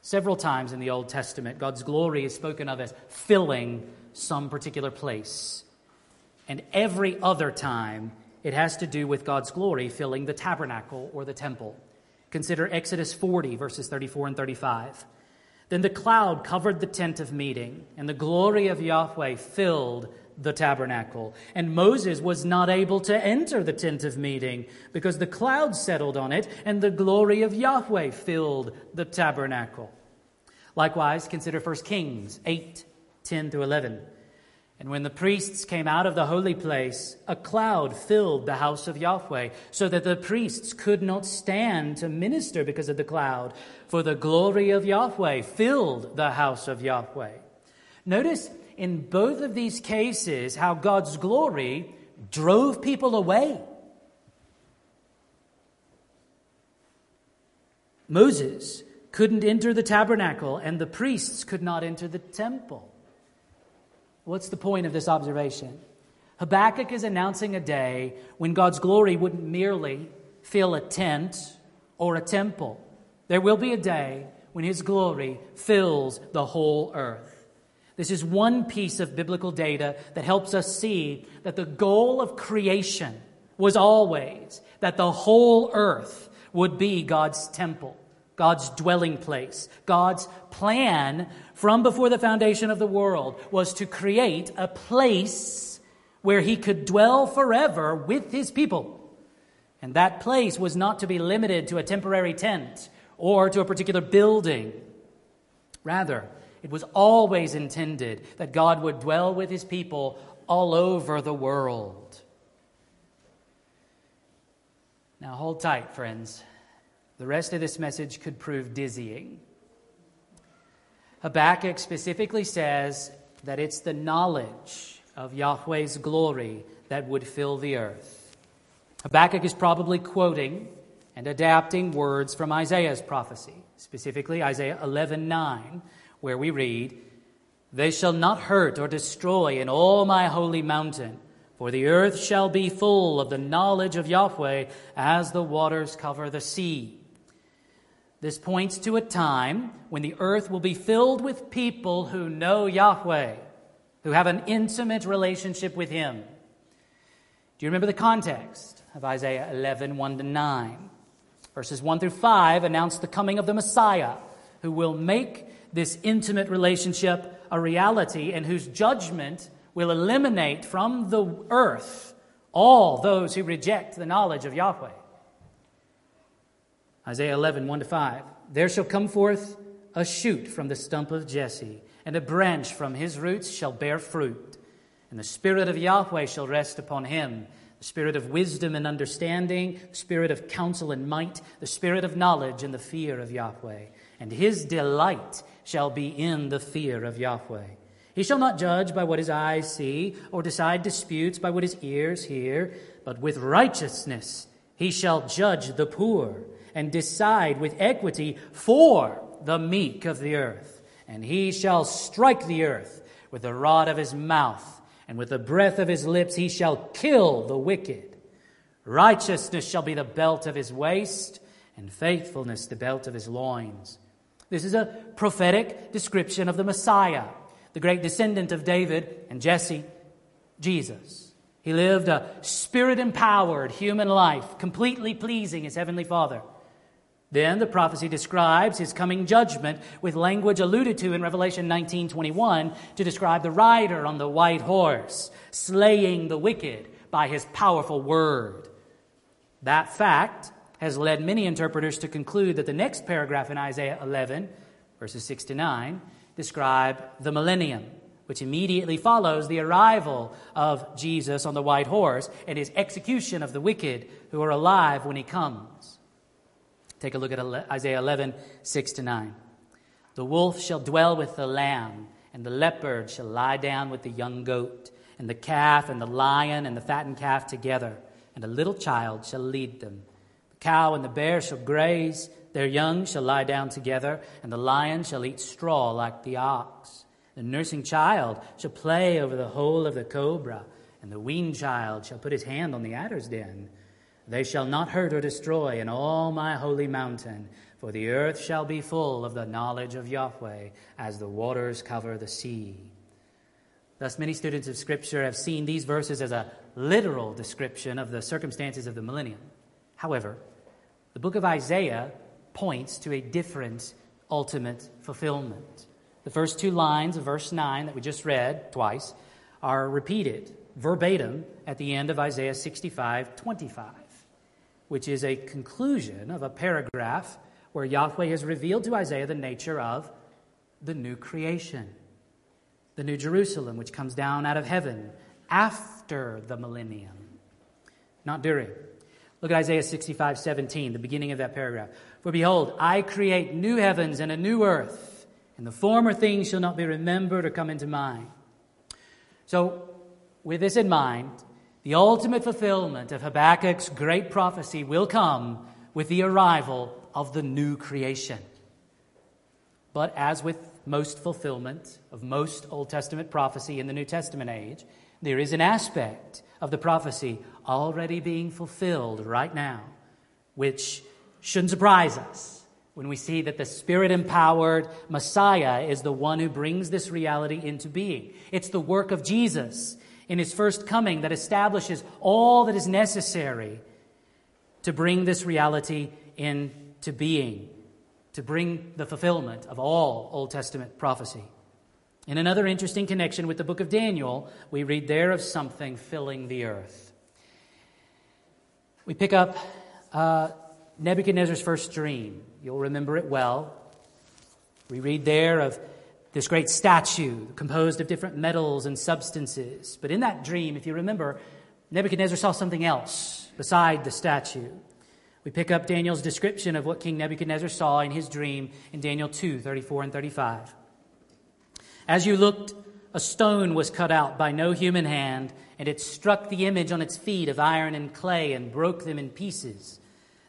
S3: Several times in the Old Testament, God's glory is spoken of as filling some particular place. And every other time, it has to do with God's glory filling the tabernacle or the temple. Consider Exodus 40, verses 34 and 35. Then the cloud covered the tent of meeting, and the glory of Yahweh filled the tabernacle. And Moses was not able to enter the tent of meeting because the cloud settled on it, and the glory of Yahweh filled the tabernacle. Likewise, consider 1 Kings 8 10 through 11. And when the priests came out of the holy place, a cloud filled the house of Yahweh, so that the priests could not stand to minister because of the cloud, for the glory of Yahweh filled the house of Yahweh. Notice in both of these cases how God's glory drove people away. Moses couldn't enter the tabernacle, and the priests could not enter the temple. What's the point of this observation? Habakkuk is announcing a day when God's glory wouldn't merely fill a tent or a temple. There will be a day when his glory fills the whole earth. This is one piece of biblical data that helps us see that the goal of creation was always that the whole earth would be God's temple, God's dwelling place. God's plan from before the foundation of the world was to create a place where he could dwell forever with his people. And that place was not to be limited to a temporary tent or to a particular building. Rather, it was always intended that God would dwell with his people all over the world. Now, hold tight, friends. The rest of this message could prove dizzying. Habakkuk specifically says that it's the knowledge of Yahweh's glory that would fill the earth. Habakkuk is probably quoting and adapting words from Isaiah's prophecy, specifically Isaiah 11:9, where we read, "They shall not hurt or destroy in all my holy mountain, for the earth shall be full of the knowledge of Yahweh as the waters cover the sea." This points to a time when the earth will be filled with people who know Yahweh, who have an intimate relationship with Him. Do you remember the context of Isaiah 11, 1 to 9? Verses 1 through 5 announce the coming of the Messiah, who will make this intimate relationship a reality and whose judgment will eliminate from the earth all those who reject the knowledge of Yahweh. Isaiah 11, 1 to 5. There shall come forth a shoot from the stump of Jesse, and a branch from his roots shall bear fruit. And the Spirit of Yahweh shall rest upon him the spirit of wisdom and understanding, the spirit of counsel and might, the spirit of knowledge and the fear of Yahweh. And his delight shall be in the fear of Yahweh. He shall not judge by what his eyes see, or decide disputes by what his ears hear, but with righteousness he shall judge the poor, and decide with equity for the meek of the earth. And he shall strike the earth with the rod of his mouth and with the breath of his lips he shall kill the wicked. Righteousness shall be the belt of his waist, and faithfulness the belt of his loins. This is a prophetic description of the Messiah, the great descendant of David and Jesse, Jesus. He lived a spirit empowered human life, completely pleasing his heavenly Father. Then the prophecy describes his coming judgment with language alluded to in Revelation 19:21 to describe the rider on the white horse slaying the wicked by his powerful word. That fact has led many interpreters to conclude that the next paragraph in Isaiah 11 verses 6 to 9 describe the millennium which immediately follows the arrival of Jesus on the white horse and his execution of the wicked who are alive when he comes. Take a look at Isaiah 11, 6 to 9. The wolf shall dwell with the lamb, and the leopard shall lie down with the young goat, and the calf and the lion and the fattened calf together, and a little child shall lead them. The cow and the bear shall graze, their young shall lie down together, and the lion shall eat straw like the ox. The nursing child shall play over the hole of the cobra, and the weaned child shall put his hand on the adder's den. They shall not hurt or destroy in all my holy mountain, for the earth shall be full of the knowledge of Yahweh as the waters cover the sea. Thus, many students of Scripture have seen these verses as a literal description of the circumstances of the millennium. However, the book of Isaiah points to a different ultimate fulfillment. The first two lines of verse 9 that we just read twice are repeated verbatim at the end of Isaiah 65 25 which is a conclusion of a paragraph where Yahweh has revealed to Isaiah the nature of the new creation, the new Jerusalem, which comes down out of heaven after the millennium, not during. Look at Isaiah 65 17, the beginning of that paragraph. For behold, I create new heavens and a new earth, and the former things shall not be remembered or come into mind. So, with this in mind, the ultimate fulfillment of Habakkuk's great prophecy will come with the arrival of the new creation. But as with most fulfillment of most Old Testament prophecy in the New Testament age, There is an aspect of the prophecy already being fulfilled right now, which shouldn't surprise us when we see that the Spirit empowered Messiah is the one who brings this reality into being. It's the work of Jesus in his first coming that establishes all that is necessary to bring this reality into being, to bring the fulfillment of all Old Testament prophecy. In another interesting connection with the book of Daniel, we read there of something filling the earth. We pick up uh, Nebuchadnezzar's first dream. You'll remember it well. We read there of this great statue composed of different metals and substances. But in that dream, if you remember, Nebuchadnezzar saw something else beside the statue. We pick up Daniel's description of what King Nebuchadnezzar saw in his dream in Daniel 2 34 and 35. As you looked, a stone was cut out by no human hand, and it struck the image on its feet of iron and clay and broke them in pieces.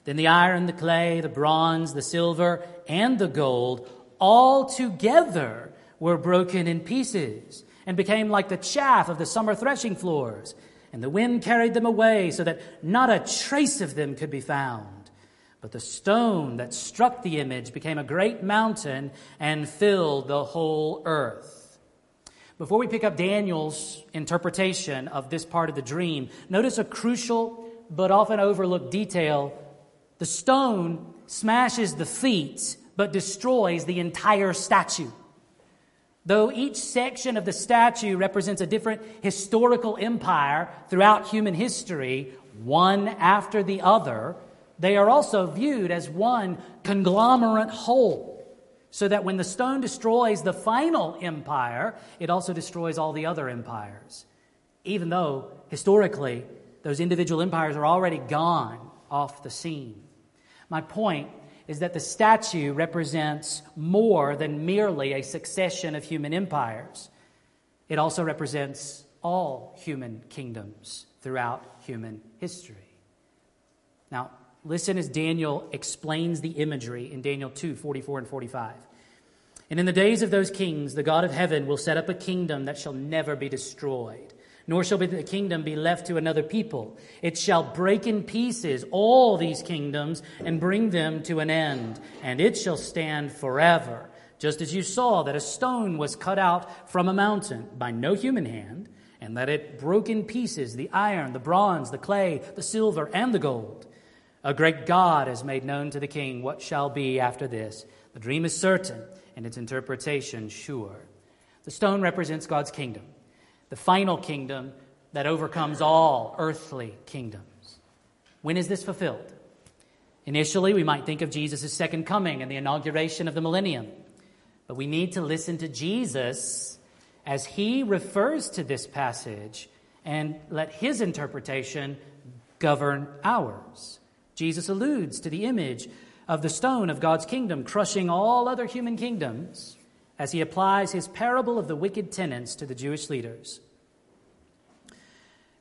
S3: Then the iron, the clay, the bronze, the silver, and the gold all together were broken in pieces and became like the chaff of the summer threshing floors. And the wind carried them away so that not a trace of them could be found. But the stone that struck the image became a great mountain and filled the whole earth. Before we pick up Daniel's interpretation of this part of the dream, notice a crucial but often overlooked detail. The stone smashes the feet but destroys the entire statue. Though each section of the statue represents a different historical empire throughout human history, one after the other, they are also viewed as one conglomerate whole. So that when the stone destroys the final empire, it also destroys all the other empires. Even though, historically, those individual empires are already gone off the scene. My point is that the statue represents more than merely a succession of human empires. It also represents all human kingdoms throughout human history. Now, Listen as Daniel explains the imagery in Daniel 2 44 and 45. And in the days of those kings, the God of heaven will set up a kingdom that shall never be destroyed, nor shall the kingdom be left to another people. It shall break in pieces all these kingdoms and bring them to an end, and it shall stand forever. Just as you saw that a stone was cut out from a mountain by no human hand, and that it broke in pieces the iron, the bronze, the clay, the silver, and the gold. A great God has made known to the king what shall be after this. The dream is certain and its interpretation sure. The stone represents God's kingdom, the final kingdom that overcomes all earthly kingdoms. When is this fulfilled? Initially, we might think of Jesus' second coming and the inauguration of the millennium. But we need to listen to Jesus as he refers to this passage and let his interpretation govern ours. Jesus alludes to the image of the stone of God's kingdom crushing all other human kingdoms as he applies his parable of the wicked tenants to the Jewish leaders.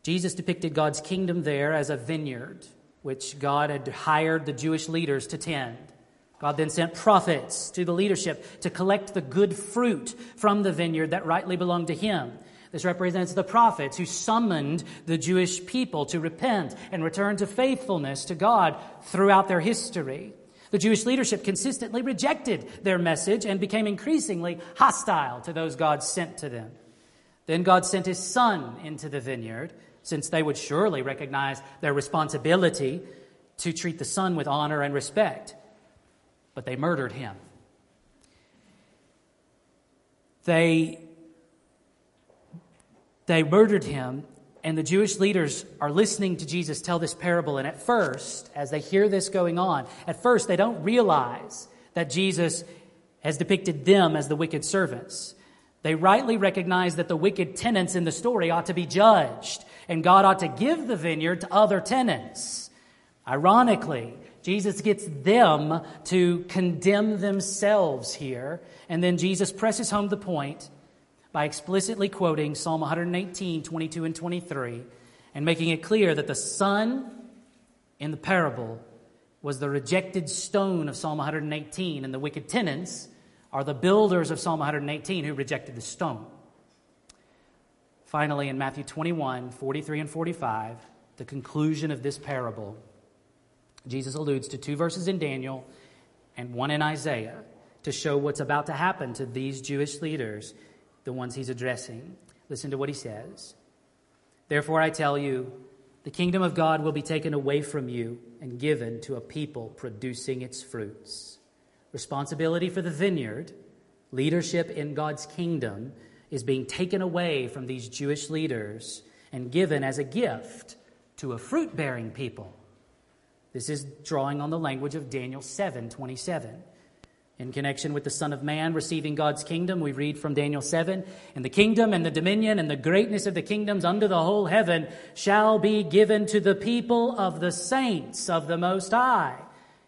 S3: Jesus depicted God's kingdom there as a vineyard, which God had hired the Jewish leaders to tend. God then sent prophets to the leadership to collect the good fruit from the vineyard that rightly belonged to him. This represents the prophets who summoned the Jewish people to repent and return to faithfulness to God throughout their history. The Jewish leadership consistently rejected their message and became increasingly hostile to those God sent to them. Then God sent his son into the vineyard, since they would surely recognize their responsibility to treat the son with honor and respect. But they murdered him. They they murdered him, and the Jewish leaders are listening to Jesus tell this parable. And at first, as they hear this going on, at first they don't realize that Jesus has depicted them as the wicked servants. They rightly recognize that the wicked tenants in the story ought to be judged, and God ought to give the vineyard to other tenants. Ironically, Jesus gets them to condemn themselves here, and then Jesus presses home the point by explicitly quoting Psalm 118, 22, and 23, and making it clear that the son in the parable was the rejected stone of Psalm 118, and the wicked tenants are the builders of Psalm 118 who rejected the stone. Finally, in Matthew 21, 43 and 45, the conclusion of this parable, Jesus alludes to two verses in Daniel and one in Isaiah to show what's about to happen to these Jewish leaders, the ones he's addressing. Listen to what he says. Therefore, I tell you, the kingdom of God will be taken away from you and given to a people producing its fruits. Responsibility for the vineyard, leadership in God's kingdom, is being taken away from these Jewish leaders and given as a gift to a fruit bearing people. This is drawing on the language of Daniel 7 27. In connection with the Son of Man receiving God's kingdom, we read from Daniel 7 And the kingdom and the dominion and the greatness of the kingdoms under the whole heaven shall be given to the people of the saints of the Most High.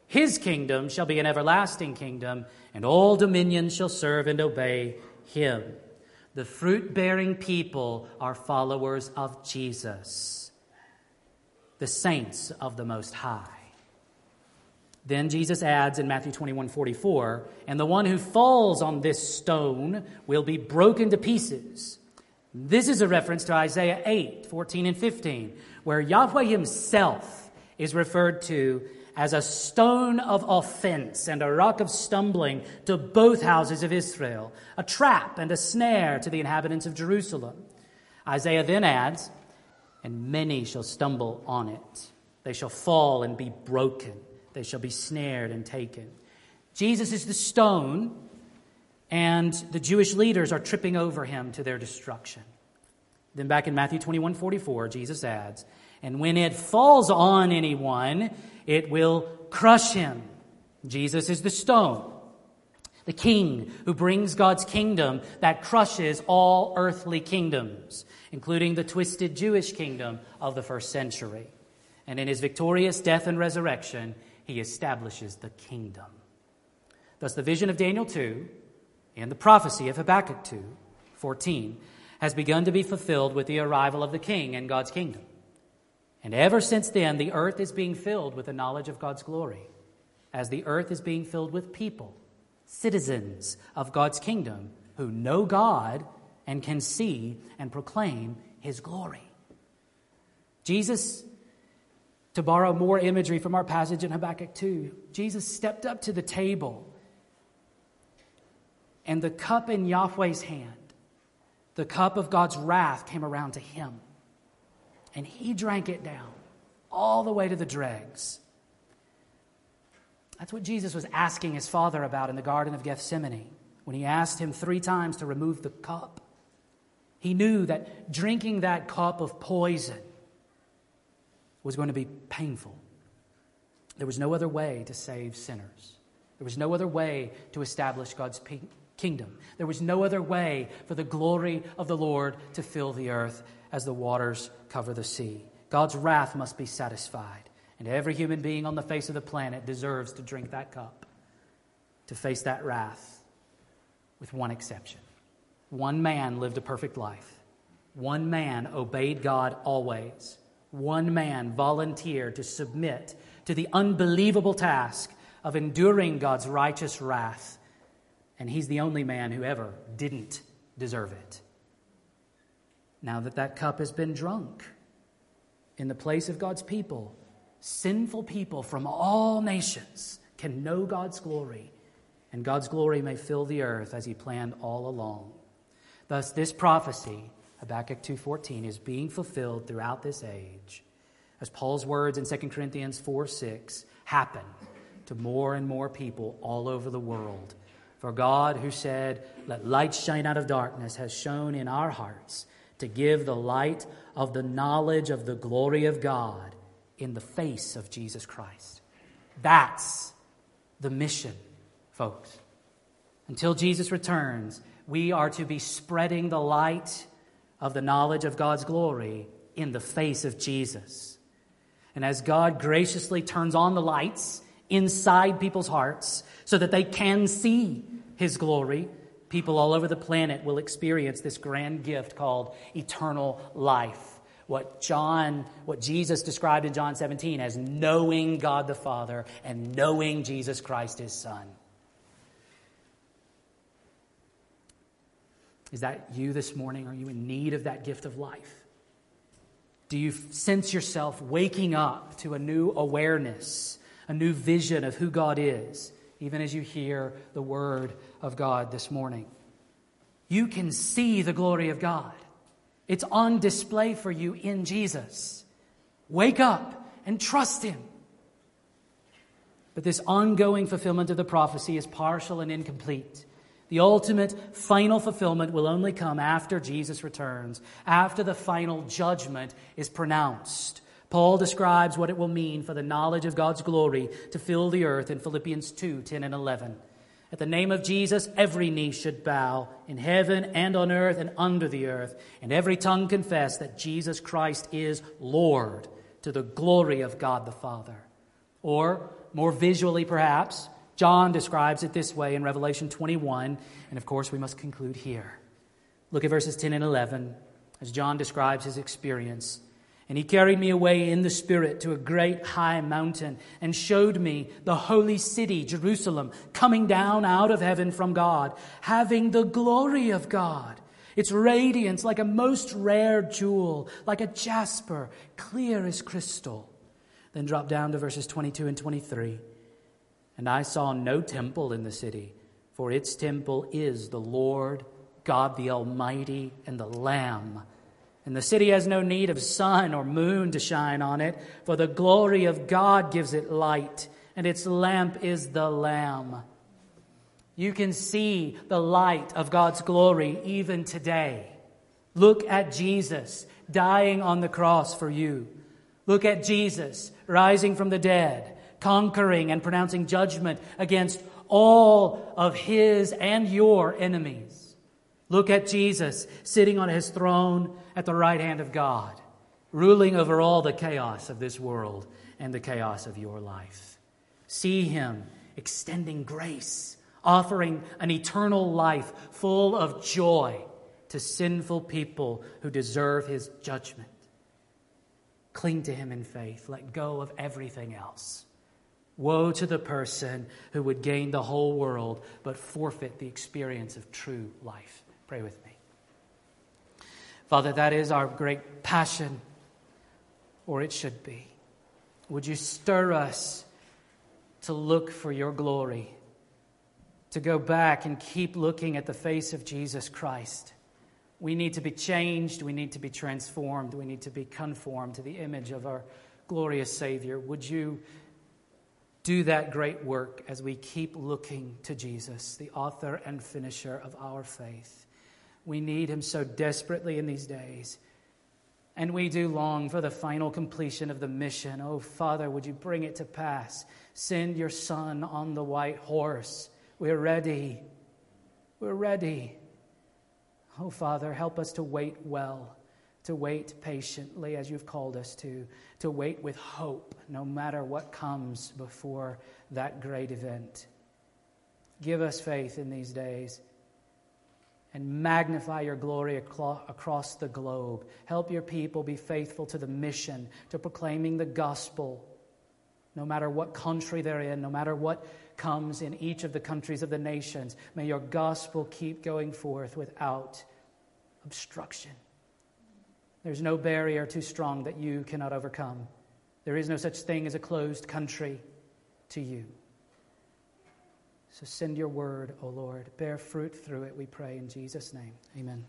S3: His kingdom shall be an everlasting kingdom, and all dominions shall serve and obey him. The fruit bearing people are followers of Jesus, the saints of the Most High. Then Jesus adds in Matthew 21 44, and the one who falls on this stone will be broken to pieces. This is a reference to Isaiah 8 14 and 15, where Yahweh himself is referred to as a stone of offense and a rock of stumbling to both houses of Israel, a trap and a snare to the inhabitants of Jerusalem. Isaiah then adds, and many shall stumble on it. They shall fall and be broken they shall be snared and taken. Jesus is the stone, and the Jewish leaders are tripping over him to their destruction. Then back in Matthew 21 44, Jesus adds, And when it falls on anyone, it will crush him. Jesus is the stone, the king who brings God's kingdom that crushes all earthly kingdoms, including the twisted Jewish kingdom of the first century. And in his victorious death and resurrection, he establishes the kingdom. Thus, the vision of Daniel 2 and the prophecy of Habakkuk 2 14 has begun to be fulfilled with the arrival of the king and God's kingdom. And ever since then, the earth is being filled with the knowledge of God's glory, as the earth is being filled with people, citizens of God's kingdom, who know God and can see and proclaim his glory. Jesus to borrow more imagery from our passage in Habakkuk 2, Jesus stepped up to the table, and the cup in Yahweh's hand, the cup of God's wrath, came around to him. And he drank it down all the way to the dregs. That's what Jesus was asking his father about in the Garden of Gethsemane when he asked him three times to remove the cup. He knew that drinking that cup of poison was going to be painful. There was no other way to save sinners. There was no other way to establish God's kingdom. There was no other way for the glory of the Lord to fill the earth as the waters cover the sea. God's wrath must be satisfied, and every human being on the face of the planet deserves to drink that cup, to face that wrath, with one exception. One man lived a perfect life. One man obeyed God always one man volunteered to submit to the unbelievable task of enduring God's righteous wrath, and he's the only man who ever didn't deserve it. Now that that cup has been drunk in the place of God's people, sinful people from all nations can know God's glory, and God's glory may fill the earth as he planned all along. Thus, this prophecy Habakkuk 2:14 is being fulfilled throughout this age. As Paul's words in 2 Corinthians 4 6 happen to more and more people all over the world. For God, who said, Let light shine out of darkness, has shown in our hearts to give the light of the knowledge of the glory of God in the face of Jesus Christ. That's the mission, folks. Until Jesus returns, we are to be spreading the light of the knowledge of God's glory in the face of Jesus. And as God graciously turns on the lights inside people's hearts so that they can see His glory, people all over the planet will experience this grand gift called eternal life. What John, what Jesus described in John 17 as knowing God the Father and knowing Jesus Christ, His Son. Is that you this morning? Are you in need of that gift of life? Do you sense yourself waking up to a new awareness, a new vision of who God is, even as you hear the word of God this morning? You can see the glory of God. It's on display for you in Jesus. Wake up and trust Him. But this ongoing fulfillment of the prophecy is partial and incomplete. The ultimate final fulfillment will only come after Jesus returns, after the final judgment is pronounced. Paul describes what it will mean for the knowledge of God's glory to fill the earth in Philippians 2 10 and 11. At the name of Jesus, every knee should bow in heaven and on earth and under the earth, and every tongue confess that Jesus Christ is Lord to the glory of God the Father. Or, more visually perhaps, John describes it this way in Revelation 21, and of course we must conclude here. Look at verses 10 and 11 as John describes his experience. And he carried me away in the Spirit to a great high mountain and showed me the holy city, Jerusalem, coming down out of heaven from God, having the glory of God. Its radiance like a most rare jewel, like a jasper, clear as crystal. Then drop down to verses 22 and 23. And I saw no temple in the city, for its temple is the Lord, God the Almighty, and the Lamb. And the city has no need of sun or moon to shine on it, for the glory of God gives it light, and its lamp is the Lamb. You can see the light of God's glory even today. Look at Jesus dying on the cross for you. Look at Jesus rising from the dead, conquering and pronouncing judgment against all of his and your enemies. Look at Jesus sitting on his throne at the right hand of God, ruling over all the chaos of this world and the chaos of your life. See him extending grace, offering an eternal life full of joy to sinful people who deserve his judgment. Cling to him in faith. Let go of everything else. Woe to the person who would gain the whole world but forfeit the experience of true life. Pray with me. Father, that is our great passion, or it should be. Would you stir us to look for your glory, to go back and keep looking at the face of Jesus Christ? We need to be changed. We need to be transformed. We need to be conformed to the image of our glorious Savior. Would you do that great work as we keep looking to Jesus, the author and finisher of our faith? We need him so desperately in these days. And we do long for the final completion of the mission. Oh, Father, would you bring it to pass? Send your Son on the white horse. We're ready. We're ready. Oh, Father, help us to wait well, to wait patiently as you've called us to, to wait with hope no matter what comes before that great event. Give us faith in these days and magnify your glory across the globe. Help your people be faithful to the mission, to proclaiming the gospel, no matter what country they're in, no matter what comes in each of the countries of the nations. May your gospel keep going forth without obstruction. There's no barrier too strong that you cannot overcome. There is no such thing as a closed country to you. So send your word, O Lord. Bear fruit through it, we pray in Jesus' name. Amen.